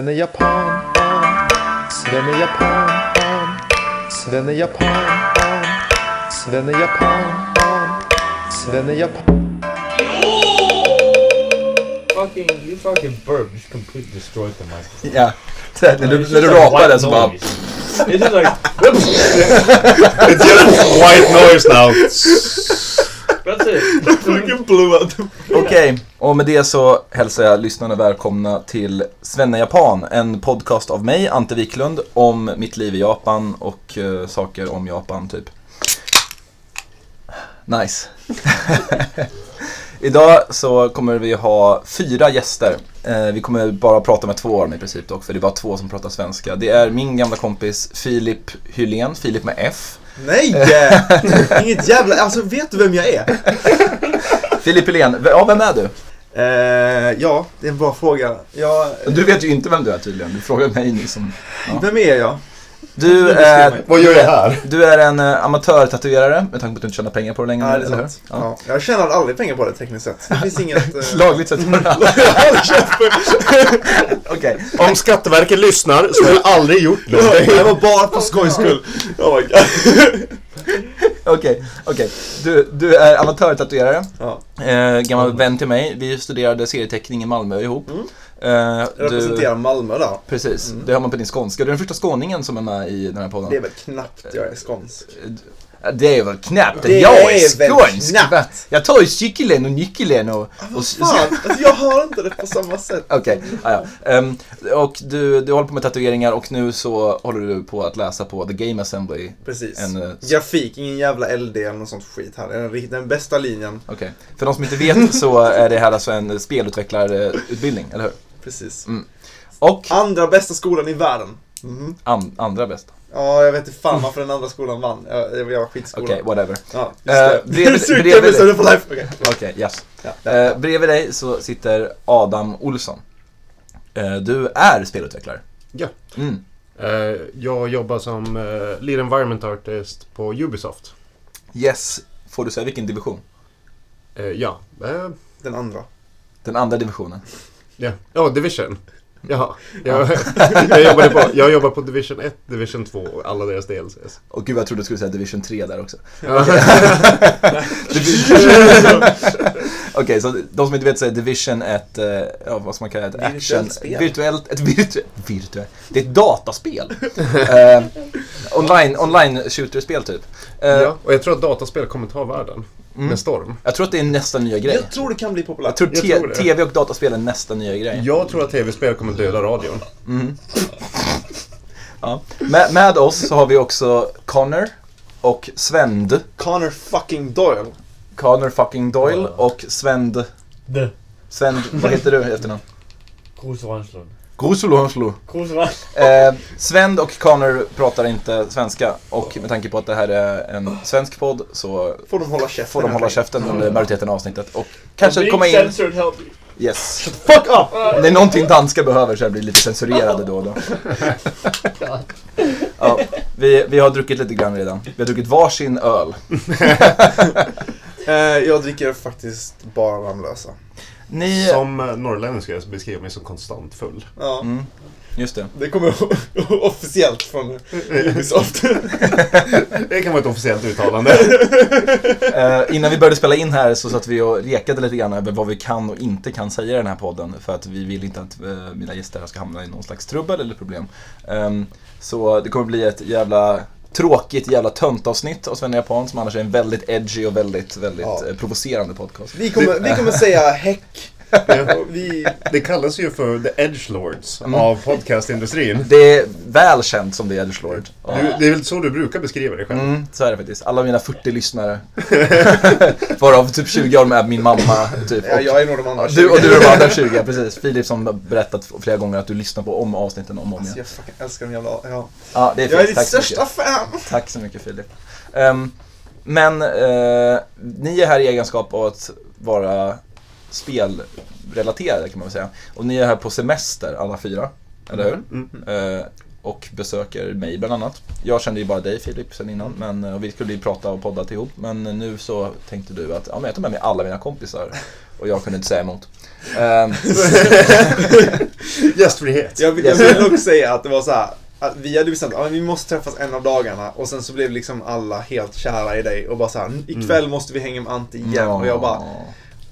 Svenne Japan, Svenne Japan, Svenne Japan, Svenne Japan, Svenne Japan. Fucking, you fucking burp just completely destroyed the mic. Ja, när du, It's när just du like rapade white så bara... It's just like, It's just white noise now. It. Fucking blew out. Okej, och med det så hälsar jag lyssnarna välkomna till Svenne Japan, en podcast av mig, Ante Wiklund, om mitt liv i Japan och eh, saker om Japan, typ. Nice. Idag så kommer vi ha fyra gäster. Eh, vi kommer bara prata med två av dem i princip dock, för det är bara två som pratar svenska. Det är min gamla kompis Filip Hylén, Filip med F. Nej! Inget jävla... Alltså vet du vem jag är? Filip Hylén, v- ja vem är du? Eh, ja, det är en bra fråga. Jag, Du vet ju inte vem du är tydligen, du frågar mig nu som... Ja. Vem är jag? Du är, Vad gör jag här? du är en uh, amatörtatuerare med tanke på att du inte tjänar pengar på det längre. Ja, det är eller hur? sant. Ja. Jag tjänar aldrig pengar på det tekniskt sett. Det finns inget... eh, Lagligt sett. Okej. Om Skatteverket lyssnar så har jag aldrig gjort någonting. Det var bara för skojs skull. Oh my god. Okej, okej. Du, du är amatörtatuerare. Ja. Eh, gammal vän till mig. Vi studerade serieteckning i Malmö ihop. Mm. Eh, Jag du, representerar Malmö där. precis, det har man på din skånska. Du är den första skåningen som är med i den här podden. Det är väl knappt jag är skånsk. Det är väl knappt att Det jag är är skånsk. Jag tar ju cykeln och nyckeln och... och Fan, alltså jag har inte det på samma sätt. Okej, ah, ja. Ehm, och du, du håller på med tatueringar och nu så håller du på att läsa på The Game Assembly. Precis. En, eh, Grafik, ingen jävla LD eller något sånt skit här. Den, den bästa linjen. Okej. För de som inte vet så är det här alltså en spelutvecklarutbildning, eller hur? Precis. Och Andra bästa skolan i världen. Mhm. an, andra bäst. Ja, jag vet inte fan varför den andra skolan vann. Jag, jag var skitskola. Okej, whatever. Ja, Eh, just det. bredvid- Super bredvid- episode for life. Okej. Okej, yes. Ja, ja. Eh, bredvid dig så sitter Adam Olsson. Eh, du är spelutvecklare. Ja. Mm. Eh, jag jobbar som uh, Lead Environment Artist på Ubisoft. Yes. Får du säga vilken division? Eh, ja. Eh, Den andra. Den andra divisionen. Ja. Ja, Division. Jaha. Jag, jag, jobbade på, jag på Division 1, Division 2 och alla deras DLCs. Och gud, jag trodde du skulle säga division 3 där också. Ja. Okej, så de som inte vet så är Division ett, eh, ja, vad ska man kalla det, ett Virtuellt action, spel. virtuellt, ett virtuellt, virtuellt, det är ett dataspel. eh, online, online shooter-spel typ. Eh, ja. Och jag tror att dataspel kommer ta världen Mm. med storm. Jag tror att det är nästa nya grej. Jag tror det kan bli Jag populärt. tror, Jag te- tror det. TV och dataspel är nästa nya grej. Jag tror att tv-spel kommer döda radion. Mm. Ja. Med, med oss så har vi också Connor och Svend. Connor fucking Doyle. Connor fucking Doyle och Svend. The Svend, vad heter du i Kosvanslund. Grosolo. Kosvanslund. Eh, Svend och Connor pratar inte svenska och med tanke på att det här är en svensk podd så Får de hålla käften. får de hålla käften under majoriteten av avsnittet och kanske komma in... Yes. Fuck up! Det är någonting danska behöver så jag blir lite censurerade då och då. Ja, vi, vi har druckit lite grann redan. Vi har druckit varsin öl. Eh, jag dricker faktiskt bara Ramlösa. Ni... Som uh, norrlänning ska jag beskriva mig som konstant full. Ja, Mm, just det. det kommer officiellt från Ubisoft. Det kan vara ett officiellt uttalande. Eh, innan vi började spela in här så satt vi och rekade lite grann över vad vi kan och inte kan säga i den här podden. För att vi vill inte att eh, mina gäster ska hamna i någon slags trubbel eller problem. Ehm, så det kommer bli ett jävla tråkigt jävla töntavsnitt av Sven Japan som annars är en väldigt edgy och väldigt, väldigt Ja. eh, provocerande podcast. Vi kommer, vi kommer säga häck. Vi, Det kallas ju för the edgelords Mm. av podcastindustrin. Det är väl känt som The Edgelord. Ja. Du, det är väl så du brukar beskriva dig själv? Mm, så är det faktiskt. Alla mina 40 lyssnare. Varav typ 20 av dem är min mamma. Typ. ja, jag är nog de andra du, och du är de andra 20, precis. Filip som har berättat flera gånger att du lyssnar på om avsnitten om och om Alltså, igen. jag fucking älskar de jävla... Ja. Ja, det är Jag är fint. ditt Tack så största mycket. fan! Tack så mycket Filip. Ehm, men eh, ni är här i egenskap av att vara spelrelaterade kan man väl säga. Och ni är här på semester alla fyra, eller hur? Mm. Eh, och besöker mig bland annat. Jag kände ju bara dig Filip sen innan, men, och vi skulle ju prata och podda ihop. Men nu så tänkte du att ja, men jag tar med mig alla mina kompisar Och jag kunde inte säga emot. Ehm, Gästfrihet. Jag, vill- jag vill också säga att det var så här. Att vi hade bestämt att vi måste träffas en av dagarna och sen så blev liksom alla helt kära i dig och bara så här, ikväll måste vi hänga med Ante igen och jag bara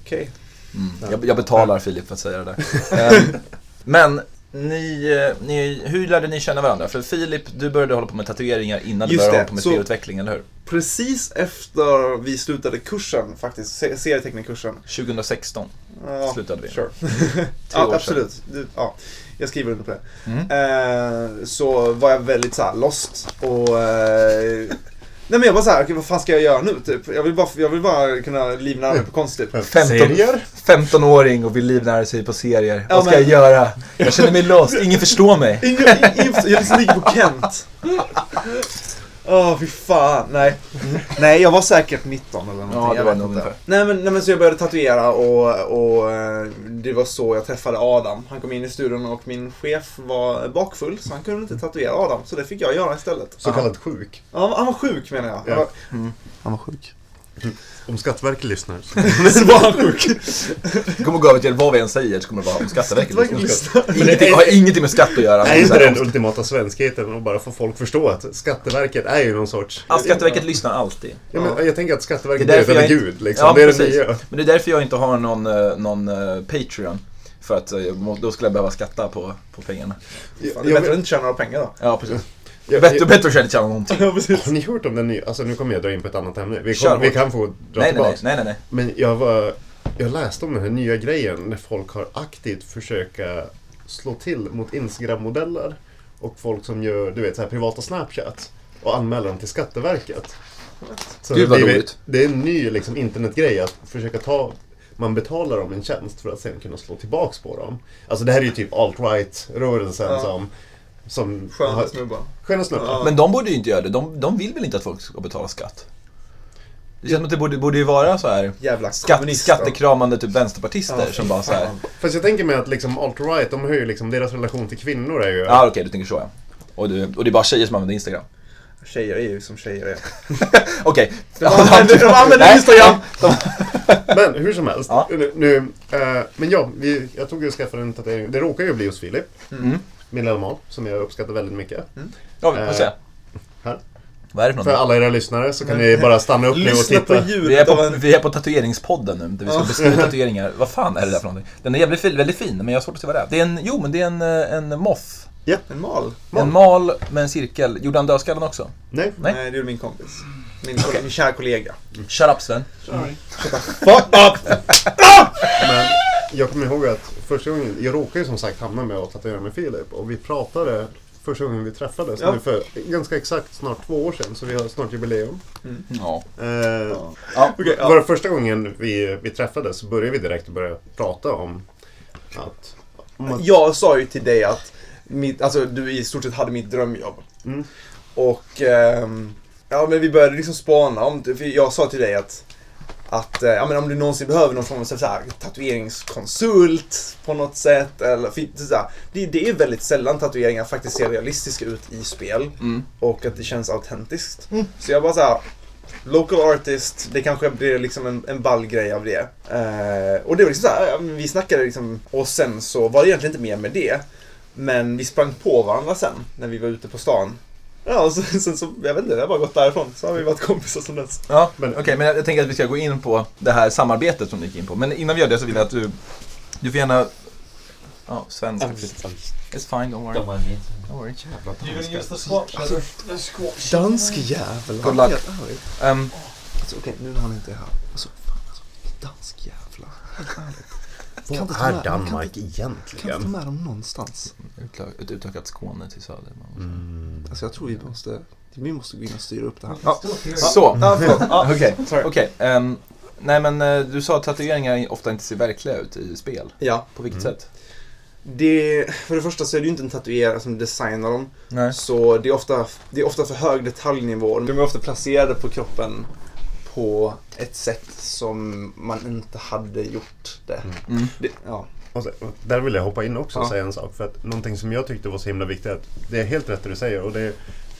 okej. Mm. Jag, jag betalar Filip för att säga det där. Ehm, men ni, eh, ni, hur lärde ni känna varandra? För Filip, du började hålla på med tatueringar innan du Just började det, hålla på med spelutveckling, eller hur? Precis efter vi slutade kursen faktiskt, se- serieteckningskursen. 2016 Ja, slutade vi. Sure. ja, absolut. Du, ja, jag skriver under på det. Mm. Eh, så var jag väldigt så här lost och... Eh, nej men jag var så här, okej, vad fan ska jag göra nu typ? Jag vill bara, jag vill bara kunna livnära mig på konst typ. 15, Serier? 15-åring och vill livnära sig på serier. Ja, Vad ska men- jag göra? Jag känner mig lost, ingen förstår mig. Ingen, ingen, jag liksom ligger på Kent. Åh, fy fan. Nej. Nej, jag var säkert 19 eller någonting. Ja, det jag var vet nog inte. Nej men, nej men så jag började tatuera och, och eh, det var så jag träffade Adam. Han kom in i studion och min chef var bakfull så han kunde inte tatuera Adam. Så det fick jag göra istället. Så kallad sjuk. Ja, Han, han var sjuk menar jag. Han Ja. var, Mm. han var sjuk. Om Skatteverket lyssnar. så var han sjuk. Det kommer gå över till vad vi än säger så kommer det vara om Skatteverket. Lyssnar. Ingenting, har ingenting med skatt att göra. Är inte den ultimata svenskheten att bara få folk förstå att Skatteverket är ju någon sorts... Ja, Skatteverket lyssnar alltid. Ja, men jag tänker att Skatteverket Det är är, därför är jag inte- gud liksom. Ja, det är det precis. nya. Men det är därför jag inte har någon, eh, någon eh, Patreon. För att eh, jag då skulle jag behöva skatta på, på pengarna. Fan, det är bättre att inte tjäna några pengar då. Ja, precis. Jag, Bättre, bättre att tjäna någonting. Ja, precis. har ni hört om den nya? Alltså nu kommer jag dra in på ett annat ämne. Vi, kom, vi kan få dra Nej, nej, tillbaks. nej, nej, nej. Men jag var... Jag läste om den här nya grejen när folk har aktivt försöka slå till mot Instagram-modeller och folk som gör, du vet, så här privata Snapchat och anmäler dem till Skatteverket. Så Gud, vad det, är- roligt. det är en ny liksom, internetgrej att försöka ta man betalar dem en tjänst för att sen kunna slå tillbaks på dem. Alltså det här är ju typ alt-right-rörelsen Ja. som... som Sköna har- snubbar. Sköna snubbar. Ja. Men de borde ju inte göra det. De, de vill väl inte att folk ska betala skatt? Det känns som att det borde, borde ju vara så här Jävla skatt, skattekramande typ vänsterpartister Ja, som bara så här. Fast jag tänker mig att liksom alt-right, de har ju liksom, deras relation till kvinnor är ju... Ja, okej, du tänker så ja. Och, du, och det är bara tjejer som använder Instagram. Tjejer är ju som tjejer är. Okej. De använder, de använder Instagram! Men hur som helst. Ja. Nu, nu, eh, men ja, vi, jag tog ju och skaffade en tatuering. Det råkar ju bli hos Filip. Mm. Min lilla mal, som jag uppskattar väldigt mycket. Ja, vi får se. Eh, här. Vad är det för För alla era lyssnare så kan ni bara stanna upp nu och titta. Vi är, på, en... vi är på tatueringspodden nu, där vi ska Ja. beskriva tatueringar. Vad fan är det där för någonting? Den är jävligt väldigt fin, men jag har svårt att se vad det är. Det är en, jo men det är en, eh, en moth. En mal? Mal. En mal med en cirkel. Gjorde han dödskallen också? Nej. Nej. Nej, det gjorde min kompis. Min, min kära kollega. Shut up Sven. Fuck up! Men jag kommer ihåg att första gången, jag råkade ju som sagt hamna med att tatuera med Filip. Och vi pratade första gången vi träffades Ja. nu för ganska exakt snart två år sedan. Så vi har snart jubileum. Ja. Eh, ja. Okej, ja. Bara första gången vi, vi träffades så började vi direkt börja prata om att... Om att Jag sa ju till dig att mitt, alltså, du i stort sett hade mitt drömjobb. Mm. Och ehm, ja, men vi började liksom spana om jag sa till dig att, att eh, ja, men om du någonsin behöver någon form av så här, tatueringskonsult på något sätt. Eller, så här, det, det är väldigt sällan tatueringar faktiskt ser realistiska ut i spel. Mm. Och att det känns autentiskt. Så jag bara så här. Local artist, det kanske blir liksom en, en ball grej av det. Eh, och det var liksom så här, ja, men vi snackade liksom, och sen så var det egentligen inte mer med det. Men vi sprang på varandra sen, när vi var ute på stan. Ja, och sen, sen så, jag vet inte, det har bara gått därifrån. Så har vi varit kompisar som dess. Ja, Men- okej, men jag, jag tänker att vi ska gå in på det här samarbetet som du gick in på. Men innan vi gör det så vill jag att du, du får gärna... Ja, Sven ska It's fine, don't worry. Don't mind me. Don't worry. Dansk jävel. Good luck. Um, Alltså, Okej, nu när han inte är här. Alltså, fan alltså. Dansk jävlar. Vad är med- kan Danmark Kan inte ta egentligen? med dem någonstans. ett utökat Skåne till söder. Mm. Alltså jag tror vi måste, vi måste gå in och styra upp det här. Så, Ja. Ja, okej. sorry. Okej, ehm, nej men eh, du sa att tatueringar ofta inte ser verkliga ut i spel. Ja, På vilket Mm. sätt? det, för det första så är det ju inte en tatuerare som designar dem. Nej. Så det är, ofta, det är ofta för hög detaljnivå. De är ofta placerade på kroppen på ett sätt som man inte hade gjort det. Mm. det ja. Och så, där vill jag hoppa in också och Ja. säga en sak. För att någonting som jag tyckte var så himla viktigt, att det är helt rätt det du säger. Och det,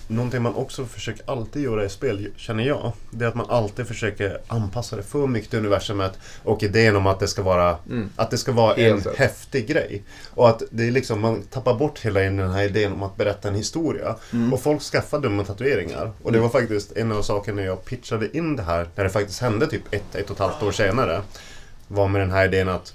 någonting man också försöker alltid göra i spel, känner jag, det är att man alltid försöker anpassa det för mycket till universumet och idén om att det ska vara, Mm. att det ska vara Helt en rätt. häftig grej. Och att det är liksom, man tappar bort hela den här idén om att berätta en historia. Mm. Och folk skaffar dumma tatueringar. Och det var faktiskt en av sakerna när jag pitchade in det här, när det faktiskt hände typ ett, ett och ett halvt år senare. Var med den här idén att,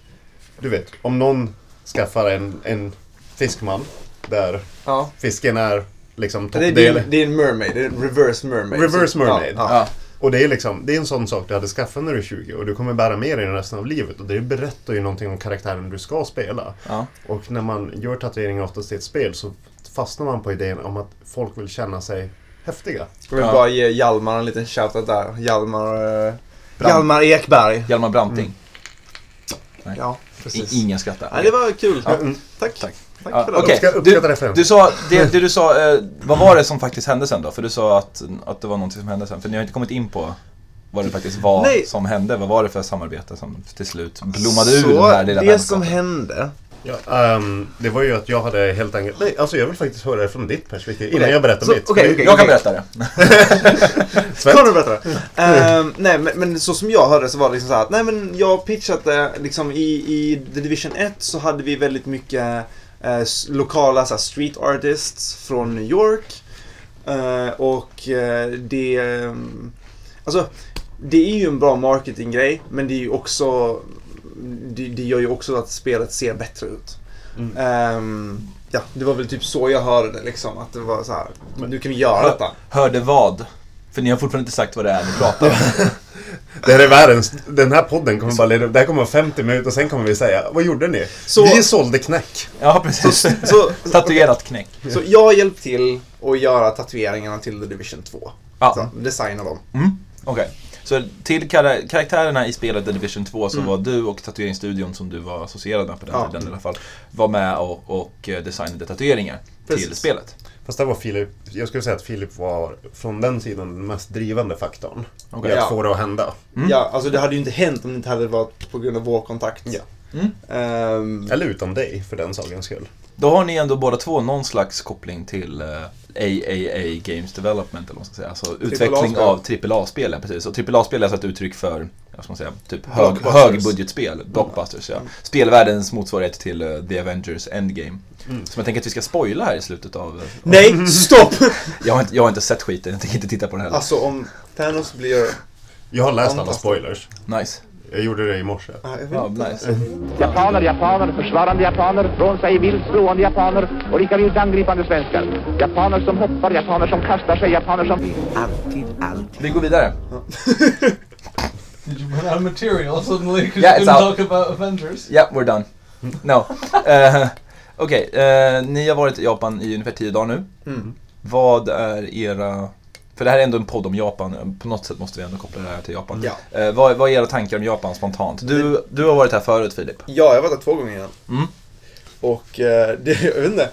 du vet, om någon skaffar en, en fiskman där Ja. fisken är liksom Det, är- det, är, det är en mermaid, det är en reverse mermaid. Reverse mermaid. Ja, ja. Ja. Och det är liksom, det är en sån sak du hade skaffat när du är 20 och du kommer bära med dig den resten av livet. Och det berättar ju någonting om karaktären du ska spela. Ja. Och när man gör tatueringar oftast i ett spel så fastnar man på idén om att folk vill känna sig häftiga. Jag vill Ja. bara ge Hjalmar en liten shoutout där. Hjalmar, eh, Hjalmar Ekberg. Hjalmar Branting. Ja, I, precis. ingen skrattar. Nej, det var kul. Ja. Mm. Tack. Tack. Tack Ja, för. Uppska- Du-. Du sa, det, det du sa, eh, vad var det som faktiskt hände sen då? För du sa att, att det var någonting som hände sen. För ni har inte kommit in på vad det faktiskt var Nej. som hände. Vad var det för samarbete som till slut blommade ur Så den här lilla det som hände. Ja, ehm, det var ju att jag hade helt enkelt... Nej, alltså jag vill faktiskt höra det från ditt perspektiv innan Okej. jag berättar Så, mitt. okej, okej. Jag kan berätta det. Kan du berätta det? Ehm, nej, men, men så som jag hörde så var det liksom så här att nej men jag pitchade liksom i, i The Division 1 så hade vi väldigt mycket lokala så här, street artists från New York. Eh, och eh, det... ehm, alltså, det är ju en bra marketinggrej men det är ju också... Det, det gör ju också att spelet ser bättre ut. Mm. Ehm, ja, det var väl typ så jag hörde det liksom. Att det var så här, nu kan vi göra detta. Hörde vad? För ni har fortfarande inte sagt vad det är ni pratar om. Det här är världens... Den här podden kommer bara leda... Det här kommer vara 50 minuter och sen kommer vi säga Vad gjorde ni? Så- Vi sålde knäck. Ja, precis. Så, Tatuerat knäck. Så jag har hjälpt till att göra tatueringarna till The Division 2. Ja. Så, designa dem. Mm, Okej. Så till kara- karaktärerna i spelet The Division 2 så Mm. var du och tatueringsstudion som du var associerad med på den Ja. tiden i alla fall, var med och, och eh, designade tatueringar till Precis. spelet. Fast det var Filip... Jag skulle säga att Filip var från den sidan den mest drivande faktorn. Okej. I att Ja. få det att hända. Mm. Ja, alltså det hade ju inte hänt om det inte hade varit på grund av vår kontakt. Ja. Mm. Ehm, Eller utan dig, för den sakens skull. Då har ni ändå båda två någon slags koppling till eh, AAA Games Development, eller vad man ska säga. Alltså utveckling AAA-spel. av AAA-spel, ja, precis. Och AAA-spel är alltså ett uttryck för, vad ska man säga, typ hög, högbudgetspel. Blockbusters, ja. Spelvärldens motsvarighet till eh, The Avengers Endgame. Mm. Som jag tänker att vi ska spoila här i slutet av... eh, nej, stopp! Jag har inte, jag har inte sett skiten, jag tänker inte titta på den heller. alltså om Thanos blir... Jag har läst alla spoilers. Nice. Jag gjorde det i morse. Ah, Ja, nice. Japaner, japaner, försvarande japaner, från sig vilt slående japaner och lika vilt angripande svenskar. Japaner som hoppar, japaner som kastar sig, japaner som... Vi går vidare. Did you run out of material suddenly because Yeah, you couldn't talk about Avengers? Ja, we're done. No. Eh, Okej, eh, ni har varit i Japan i ungefär 10 dagar nu. Mm. Vad är era... För det här är ändå en podd om Japan, på något sätt måste vi ändå koppla det här till Japan. Ja. Eh, vad, vad är era tankar om Japan spontant? Du, du har varit här förut Filip. Ja, jag har varit där två gånger innan. Mm. Och eh, det, jag vet inte.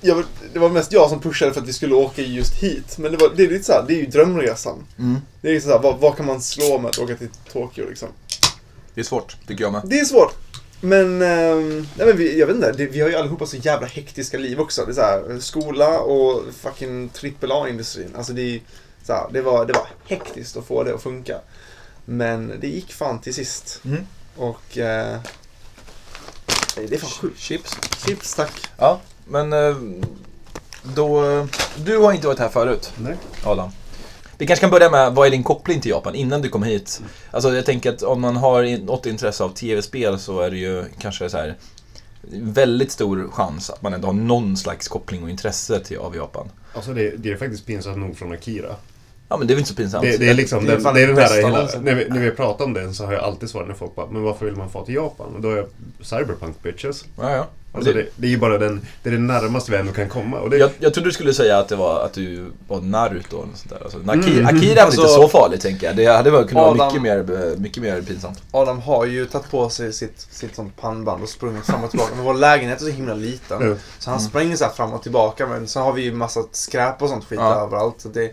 Jag, det var mest jag som pushade för att vi skulle åka just hit. Men det, var, det är lite såhär, det är ju drömresan. Mm. Det är liksom såhär, vad, vad kan man slå med att åka till Tokyo liksom? Det är svårt, tycker jag med. Det är svårt. Men, ehm, nej men vi, jag vet inte, det, vi har ju allihopa så jävla hektiska liv också. Det är så här, skola och fucking AAA-industrin. Alltså det, är så här, det, var, det var hektiskt att få det att funka. Men det gick fan till sist. Mm. Och eh, det är fan sjukt. Chips. Chips tack. Ja, men eh, då... eh, Du har inte varit här förut, Nej. Adam. Vi kanske kan börja med, vad är din koppling till Japan innan du kom hit? Alltså jag tänker att om man har något intresse av tv-spel så är det ju kanske så här väldigt stor chans att man ändå har någon slags koppling och intresse till, av Japan. Alltså det, det är faktiskt pinsamt nog från Akira. Ja men det är väl inte så pinsamt. Det, det är liksom Det är den, det är den här hela, när, vi, när vi pratar om den så har jag alltid svarat när folk bara Men varför vill man få till Japan? Och då är jag Cyberpunk bitches. Ja, ja. Alltså det, det, det är ju bara den, det är det närmaste vi ändå kan komma. Och det, jag, jag trodde du skulle säga att det var att du var Naruto eller sånt där. Alltså, Akira, Mm. Akira är väl Alltså- inte så farligt tänker jag. Det hade väl kunnat vara Adam- mycket mer, mycket mer pinsamt. Adam har ju tagit på sig sitt, sitt sånt pannband och sprungit fram och tillbaka. Men vår lägenhet är så himla liten. Ja. Så han springer så här fram och tillbaka. Men sen har vi ju massa skräp och sånt skit Ja. överallt. Så det,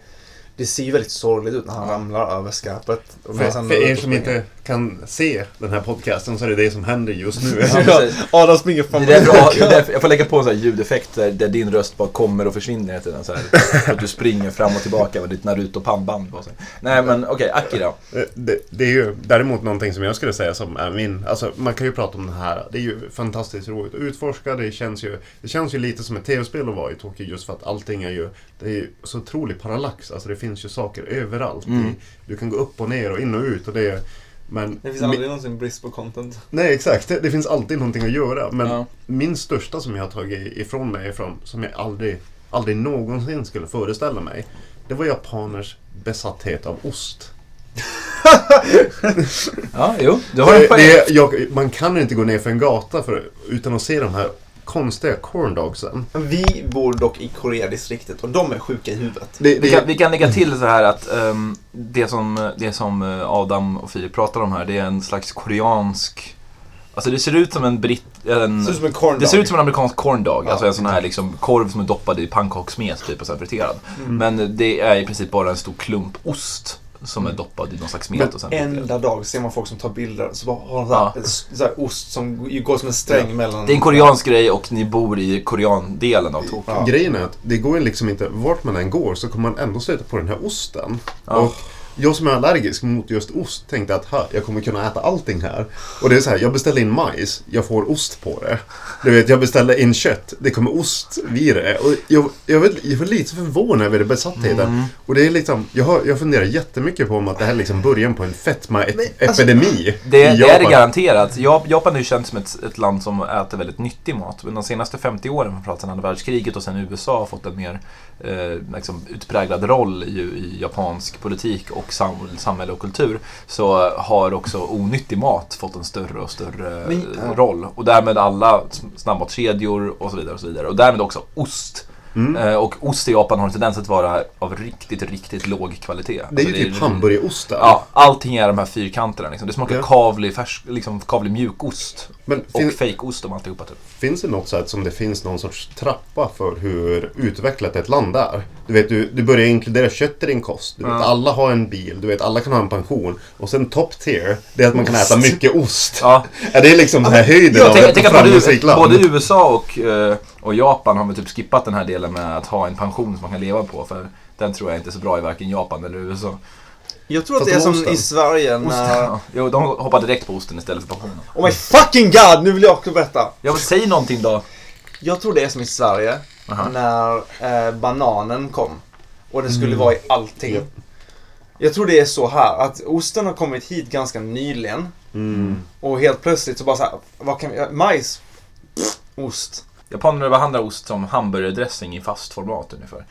det ser ju väldigt sorgligt ut när han ramlar över skräpet. Och för, för er som inte kan se den här podcasten så är det det som händer just nu. Ja. Adam springer Det fram. är därför, jag, det är därför jag får lägga på en sån här ljudeffekt där, där din röst bara kommer och försvinner hela tiden. Så här, så att du springer fram och tillbaka med ditt Naruto-pannband. Nej men okej, Akira. Eh, Det, det är ju däremot någonting som jag skulle säga som är min, alltså man kan ju prata om det här, det är ju fantastiskt roligt att utforska, det känns ju, det känns ju lite som ett tv-spel att vara i Tokyo just för att allting är ju, det är ju så otrolig parallax, alltså det finns ju saker överallt. Mm. Du kan gå upp och ner och in och ut och det är, men... Det finns aldrig någonsin brist på content. Nej, exakt. Det, det finns alltid någonting att göra. Men Ja. min största som jag har tagit ifrån mig, ifrån, som jag aldrig, aldrig någonsin skulle föreställa mig, det var japaners besatthet av ost. Ja, jo, du har Det, det, jag, man kan inte gå ner för en gata för, utan att se de här konstiga corndogsen. Vi bor dock i Koreadistriktet och de är sjuka i huvudet. Det, Vi det, kan, vi kan lägga till så här att ehm, det, som, det som eh, Adam och Filip pratar om här, det är en slags koreansk... Alltså det ser ut som en britt... En, Det ser ut som en corn det ser ut som en amerikansk corn dog, Ja. alltså en sån här liksom korv som är doppad i pannkakssmet typ och sen friterad. Mm. Men det är i princip bara en stor klump ost som är doppad i någon slags smet och sen. Enda dag ser man folk som tar bilder så bara har de Ja. så här ost som går som en sträng mellan... Det är en koreansk grej och ni bor i koreandelen av Tokyo. Ja. Grejen är att det går liksom inte, vart man än går så kommer man ändå stöta på den här osten. Ja. Och jag som är allergisk mot just ost tänkte att jag kommer kunna äta allting här. Och det är så här, jag beställer in majs, jag får ost på det. Du vet, jag beställer in kött, det kommer ost vid det. Och jag, jag, vet, jag var lite förvånad över det besattheten. Mm. Och det är liksom, jag, har, jag funderar jättemycket på om att det här är liksom början på en Men, alltså, fetma-epidemi. Det, är det garanterat. Jap- Japan är ju känt som ett, ett land som äter väldigt nyttig mat. Men de senaste 50 åren, pratar sedan andra världskriget och sen USA har fått en mer eh, liksom utpräglad roll i, i japansk politik och sam, samhälle och kultur. Så har också onyttig mat fått en större och större Men, ja. roll. Och därmed alla snabbmatskedjor och så vidare. Och så vidare. Och därmed också ost. Mm. Eh, och ost i Japan har en tendens att vara av riktigt, riktigt låg kvalitet. Det är ju Alltså, typ hamburgerost där. Ja, allting är de här fyrkanterna. Liksom. Det smakar Ja. kavlig, färsk, liksom, kavlig mjukost. Men Och fin, fejkost om alltihopa typ. Finns det något sätt som det finns någon sorts trappa för hur utvecklat ett land är? Du vet, du, du börjar inkludera kött i din kost. Du vet, Ja. alla har en bil, du vet, alla kan ha en pension. Och sen top tier, det är att man kan äta mycket ost. Ja, Är det liksom den här höjden av tänk, ett tänk framgångsrikt både USA och, eh, och Japan har väl typ skippat den här delen med att ha en pension som man kan leva på. För den tror jag inte är så bra i varken Japan eller USA. Jag tror att Fast det är som osten. i Sverige när... Ja. Jo, de hoppar direkt på osten istället för pensionen. Oh my fucking god, nu vill jag också berätta. Ja, men säg någonting då. Jag tror det är som i Sverige Aha. när eh, bananen kom. Och den skulle Mm. vara i allting. Ja. Jag tror det är så här att osten har kommit hit ganska nyligen. Mm. Och helt plötsligt så bara så här, vad kan vi, majs, Pff, ost. Japaner behandlar ost som hamburgardressing i fast format ungefär.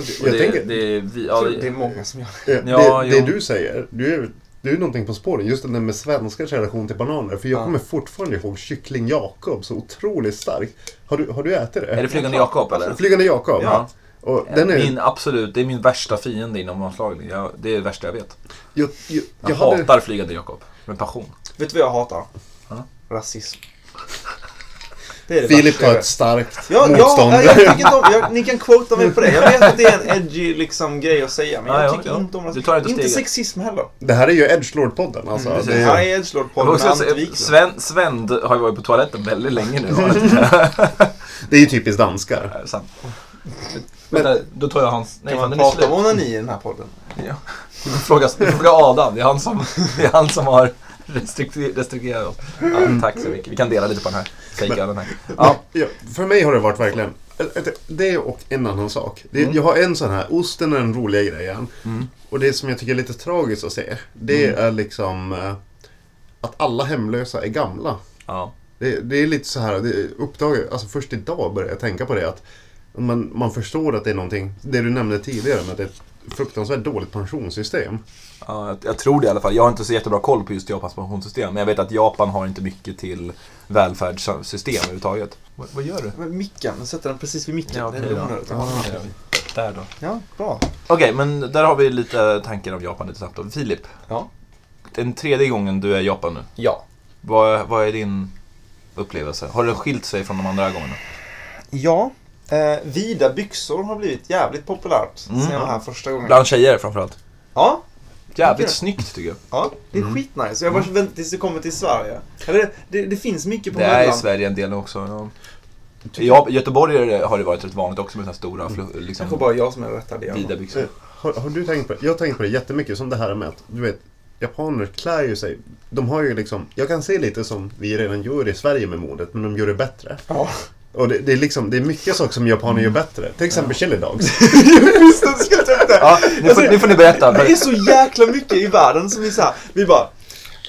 Och Jag det, tänker, det, vi, ja, det är det, många som gör det. Ja, det, det du säger, du är, du är någonting på spåren. Just den där med svenskars relation till bananer. För jag Ja. kommer fortfarande ihåg kyckling Jakob så otroligt starkt. Har du, har du ätit det? är det Flygande Jakob eller? Flygande Jakob? Ja. Och den är, Min absolut, det är min värsta fiende inom matlagning. Jag, det är det värsta jag vet. jag, jag, Jag, jag hade, hatar Flygande Jakob. Med passion. Vet du vad jag hatar? Ja. Rasism. Det är det Filip vet. ett starkt Ja, motstånd. ja, jag tycker inte om, jag, ni kan quota mig på det. Jag vet att det är en edgy liksom, grej att säga, men Ja, jag ja, tycker ja. inte om tar inte Inte sexism heller. Det här är ju Edgelord-podden alltså. Mm, det. Här är, är Edgelord Jag på måste med säga, Ante Wiklund. Sven, Sven har ju varit på toaletten väldigt länge nu. det är ju typiskt danskar. Ja, Sant. Vänta, då tar jag hans... Nej, Kan man prata om onani i den här podden? Ja. Du får fråga, du Adam, det är han som, det är han som har restrikter- restrikterat oss. Ja, tack så mycket. Vi kan dela lite på den här fejkölen här. Ja. Ja, för mig har det varit verkligen det och en annan sak. Det, Jag har en sån här, osten är den roliga grejen. Mm. Och det som jag tycker är lite tragiskt att se, det är liksom eh, att alla hemlösa är gamla. Ja. Det, det är lite så här, det uppdagar, alltså först idag började jag tänka på det att man, man förstår att det är någonting, det du nämnde tidigare med att det är ett fruktansvärt dåligt pensionssystem. Ja, jag, jag tror det i alla fall. Jag har inte så jättebra koll på just Japans pensionssystem. Men jag vet att Japan har inte mycket till välfärdssystem överhuvudtaget. Vad, vad gör du? Men micken, jag sätter den precis vid micken. Ja, det är onödigt. Ja, Där då. Ja, bra. Okej, men där har vi lite tankar om Japan lite snabbt då. Filip, Ja. den tredje gången du är i Japan nu. Ja. Vad, vad är din upplevelse? Har det skilt sig från de andra gångerna? Ja. Eh, vida byxor har blivit jävligt populärt Mm. sen jag var här första gången. Bland tjejer framförallt. Ja. Jävligt Okej. snyggt tycker jag. Ja, det är skitnice. Jag bara väntar tills det kommer till Sverige. Eller, det, det finns mycket på Det är i. Sverige en del också. Ja. Ja, I Göteborg det- har det varit rätt vanligt också med här stora flu- liksom, Kanske bara jag som är rättad vida byxor. Har, har du tänkt på det? Jag har tänkt på det jättemycket som det här med att, du vet, japaner klär ju sig. De har ju liksom, jag kan se lite som vi redan gör i Sverige med modet, men de gör det bättre. Ja. Och det, det är liksom, det är mycket saker som japaner gör bättre. Till exempel chili dogs. Visst, jag ska det. Ja, nu får, nu får ni berätta. Det är så jäkla mycket i världen som vi så här, vi bara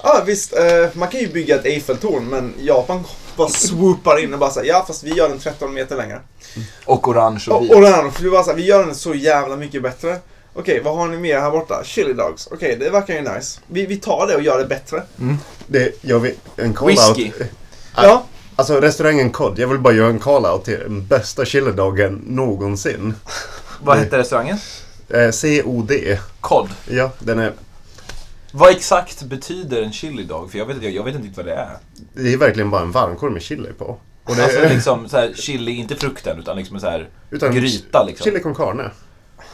Ja visst, eh, man kan ju bygga ett Eiffeltorn men Japan bara swoopar in och bara säger ja fast vi gör den 13 meter längre. Och orange och vit. och för vi bara så här, vi gör den så jävla mycket bättre. Okej, vad har ni mer här borta? Chili dogs. Okej, det verkar ju nice. Vi, vi tar det och gör det bättre. Det, jag vet, en call-out. Whisky. Ja, Alltså restaurangen Cod, jag vill bara göra en call-out till den bästa chili doggen någonsin. Vad hette restaurangen? Eh, COD. Cod. Ja, den är, Vad exakt betyder en chili dog? För jag vet, inte- jag vet inte vad det är. det är verkligen bara en varmkorv med chili på. Och det, Alltså liksom så här, chili, inte frukten utan liksom så här utan gryta liksom. Chili con carne.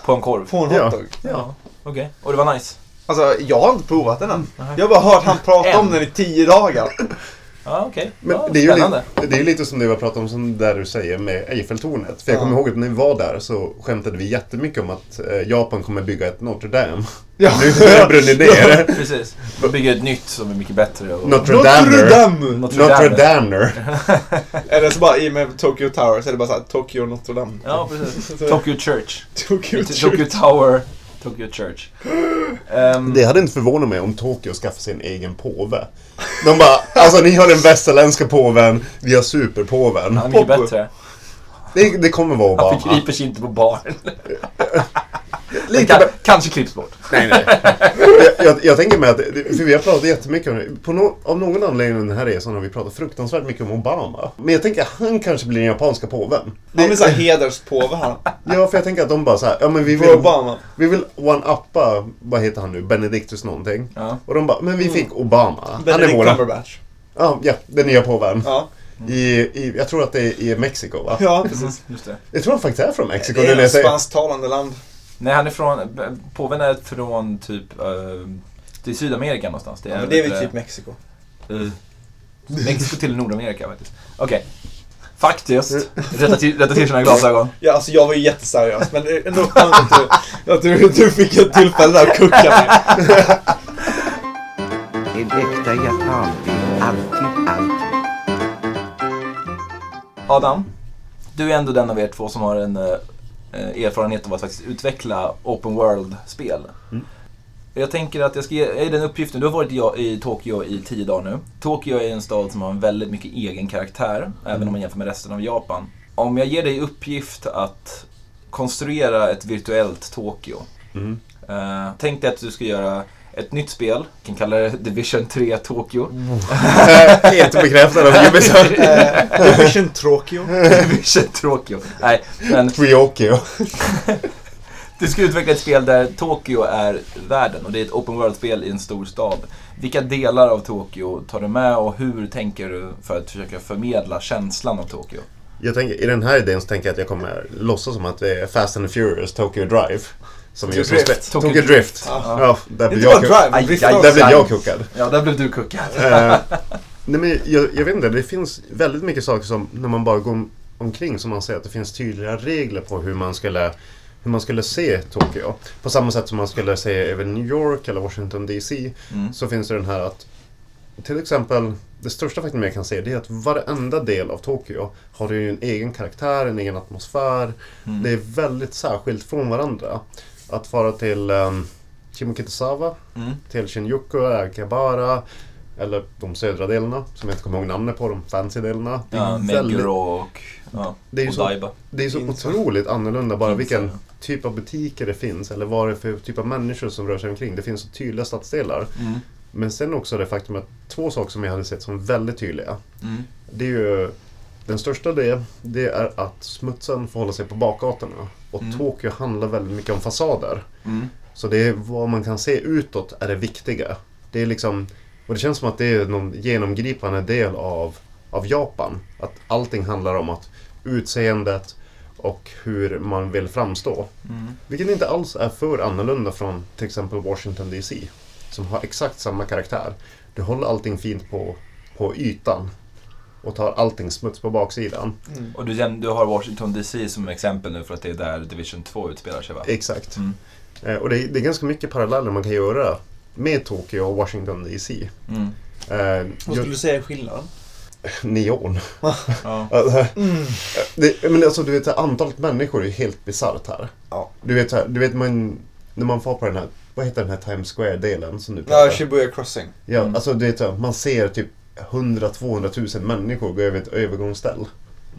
På en korv. på en Ja. hotdog. Ja, okej. Och det var nice. Alltså, jag har inte provat den än. Jag har bara hört han prata om En. den i tio dagar. Ja, okej. Men Ja, det, är ju lite, det är lite som det vi har pratat om, som där du säger med Eiffeltornet. För jag Ja. kommer ihåg att när vi var där så skämtade vi jättemycket om att eh, Japan kommer bygga ett Notre Dame. Ja. Nu har det brunnit ner. Precis. De bygger ett nytt som är mycket bättre. Och... Notre. Dame! Notre Damer. Eller så bara i med Tokyo Tower så är det bara såhär Tokyo Notre Dame. Ja, precis. Tokyo Church. Tokyo Tokyo Tower, Tokyo Church. Ehm, Det hade inte förvånat mig om Tokyo skaffade sin egen påve. De bara, alltså ni har den västerländska påven, vi har superpåven. han är mycket bättre. Det, det kommer vara Han Obama. förgriper sig inte på barn. Lite kan, kanske klipps bort. Nej, nej. jag, jag, jag tänker mig att, för vi har pratat jättemycket om det. På no, av någon anledning under den här resan har vi pratat fruktansvärt mycket om Obama. Men jag tänker att han kanske blir den japanska påven. Han är såhär hederspåve han. Ja, för jag tänker att de bara så här, ja men vi vill, Obama. vi vill one-uppa, vad heter han nu, Benedictus någonting. Ja. Och de bara, men vi fick Obama. Han är Benedict våran, Cumberbatch. ja, ja, den nya påven. Ja. I, i, jag tror att det är i Mexiko va? ja, precis. Just det. Jag tror han faktiskt är från Mexiko. Det är ett spansktalande land. Nej, han är från... Påven är från typ... Uh, det är Sydamerika någonstans. Det är, Ja, men det är väl typ Mexiko. eh, Mexiko till Nordamerika faktiskt. Okej. Faktiskt. Rätta till, rätta till sina glasögon. Ja, alltså jag var ju jätteseriös men ändå skönt att du, att du, du fick ett tillfälle där att kucka mig. En äkta japan vet alltid allt. Adam, du är ändå den av er två som har en eh, erfarenhet av att faktiskt utveckla open world-spel. Mm. Jag tänker att jag ska ge dig den uppgiften. Du har varit i, Tokyo i tio dagar nu. Tokyo är en stad som har en väldigt mycket egen karaktär, även om man jämför med resten av Japan. Om jag ger dig uppgift att konstruera ett virtuellt Tokyo. Mm. Eh, tänk dig att du ska göra ett nytt spel, vi kan kalla det Division 3 Tokyo. Helt bekräftad av Ubisoft. Division Tokyo. Division Tokyo. Nej, men Triokio. Du ska utveckla ett spel där Tokyo är världen och det är ett open world-spel i en stor stad. Vilka delar av Tokyo tar du med och hur tänker du för att försöka förmedla känslan av Tokyo? Jag tänker, I den här idén så tänker jag att jag kommer låtsas som att det är Fast and the Furious Tokyo Drive. Som som Drift. spe- Tokyo Tokyo Drift. Ja. Ja, där bara jag, där aj. jag kuckad. Ja, där blev du kuckad. Eh, nej men jag, jag vet inte, det finns väldigt mycket saker som när man bara går om- omkring som man ser att det finns tydliga regler på hur man skulle hur man skulle se Tokyo. På samma sätt som man skulle se även New York eller Washington DC. Mm. Så finns det den här att till exempel det största faktum jag kan se det är att varenda del av Tokyo har ju en egen karaktär, en egen atmosfär. Mm. Det är väldigt särskilt från varandra. Att fara till um, Shimokitazawa Mm. till Shinjuku, Akihabara eller de södra delarna som jag inte kommer ihåg namnet på, de fancy delarna. Det Ja, Meguro och, ja, det är ju och så, Daiba. det är så otroligt annorlunda bara Ginza, vilken ja. typ av butiker det finns eller vad det är för typ av människor som rör sig omkring. Det finns så tydliga stadsdelar. Mm. Men sen också det faktum att två saker som jag hade sett som väldigt tydliga. Mm. Det är ju den största det, det är att smutsen får hålla sig på bakgatorna. Och Mm. Tokyo handlar väldigt mycket om fasader. Mm. Så det är vad man kan se utåt är det viktiga. Det är liksom, och det känns som att det är någon genomgripande del av, av Japan. Att allting handlar om att utseendet och hur man vill framstå. Mm. Vilket inte alls är för annorlunda från till exempel Washington DC. Som har exakt samma karaktär. Du håller allting fint på, på ytan. Och tar allting smuts på baksidan. Och du, du har Washington DC som exempel nu för att det är där Division 2 utspelar sig va? Exakt. Mm. Eh, och det är, det är ganska mycket paralleller man kan göra med Tokyo och Washington DC. Mm. Eh, Vad skulle du säga är skillnaden? neon. Ja. Alltså, det, men alltså, du vet, antalet människor är helt bisarrt här. Ja. Du vet, du vet man, när man får på den här, vad heter den här Times Square-delen som du Ja, pratar? Shibuya Crossing. Ja, Mm. alltså du vet, man ser typ 100-200 tusen människor gå över ett övergångsställ.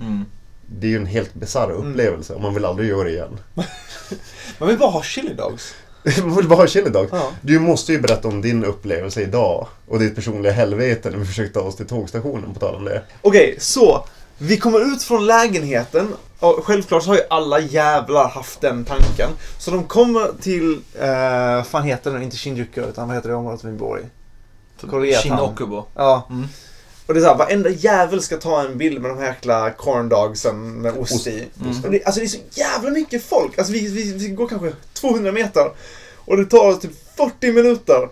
Mm. Det är ju en helt bisarr upplevelse och man vill aldrig göra det igen. Man vill bara ha chili dogs. man vill bara ha chili dog. Ja. Du måste ju berätta om din upplevelse idag och ditt personliga helvete när vi försökte ta oss till tågstationen på tal om det. Okej, så. Vi kommer ut från lägenheten. Och självklart så har ju alla jävlar haft den tanken. Så de kommer till, eh, fan heter den inte Shinjuku utan vad heter det området vi bor i? Koreatown. Shinokubo. Ja. Mm. Och det är såhär, varenda jävel ska ta en bild med de här jäkla corndogsen med ost i. Mm. Och det, alltså det är så jävla mycket folk. Alltså vi, vi, vi går kanske 200 meter. Och det tar typ 40 minuter.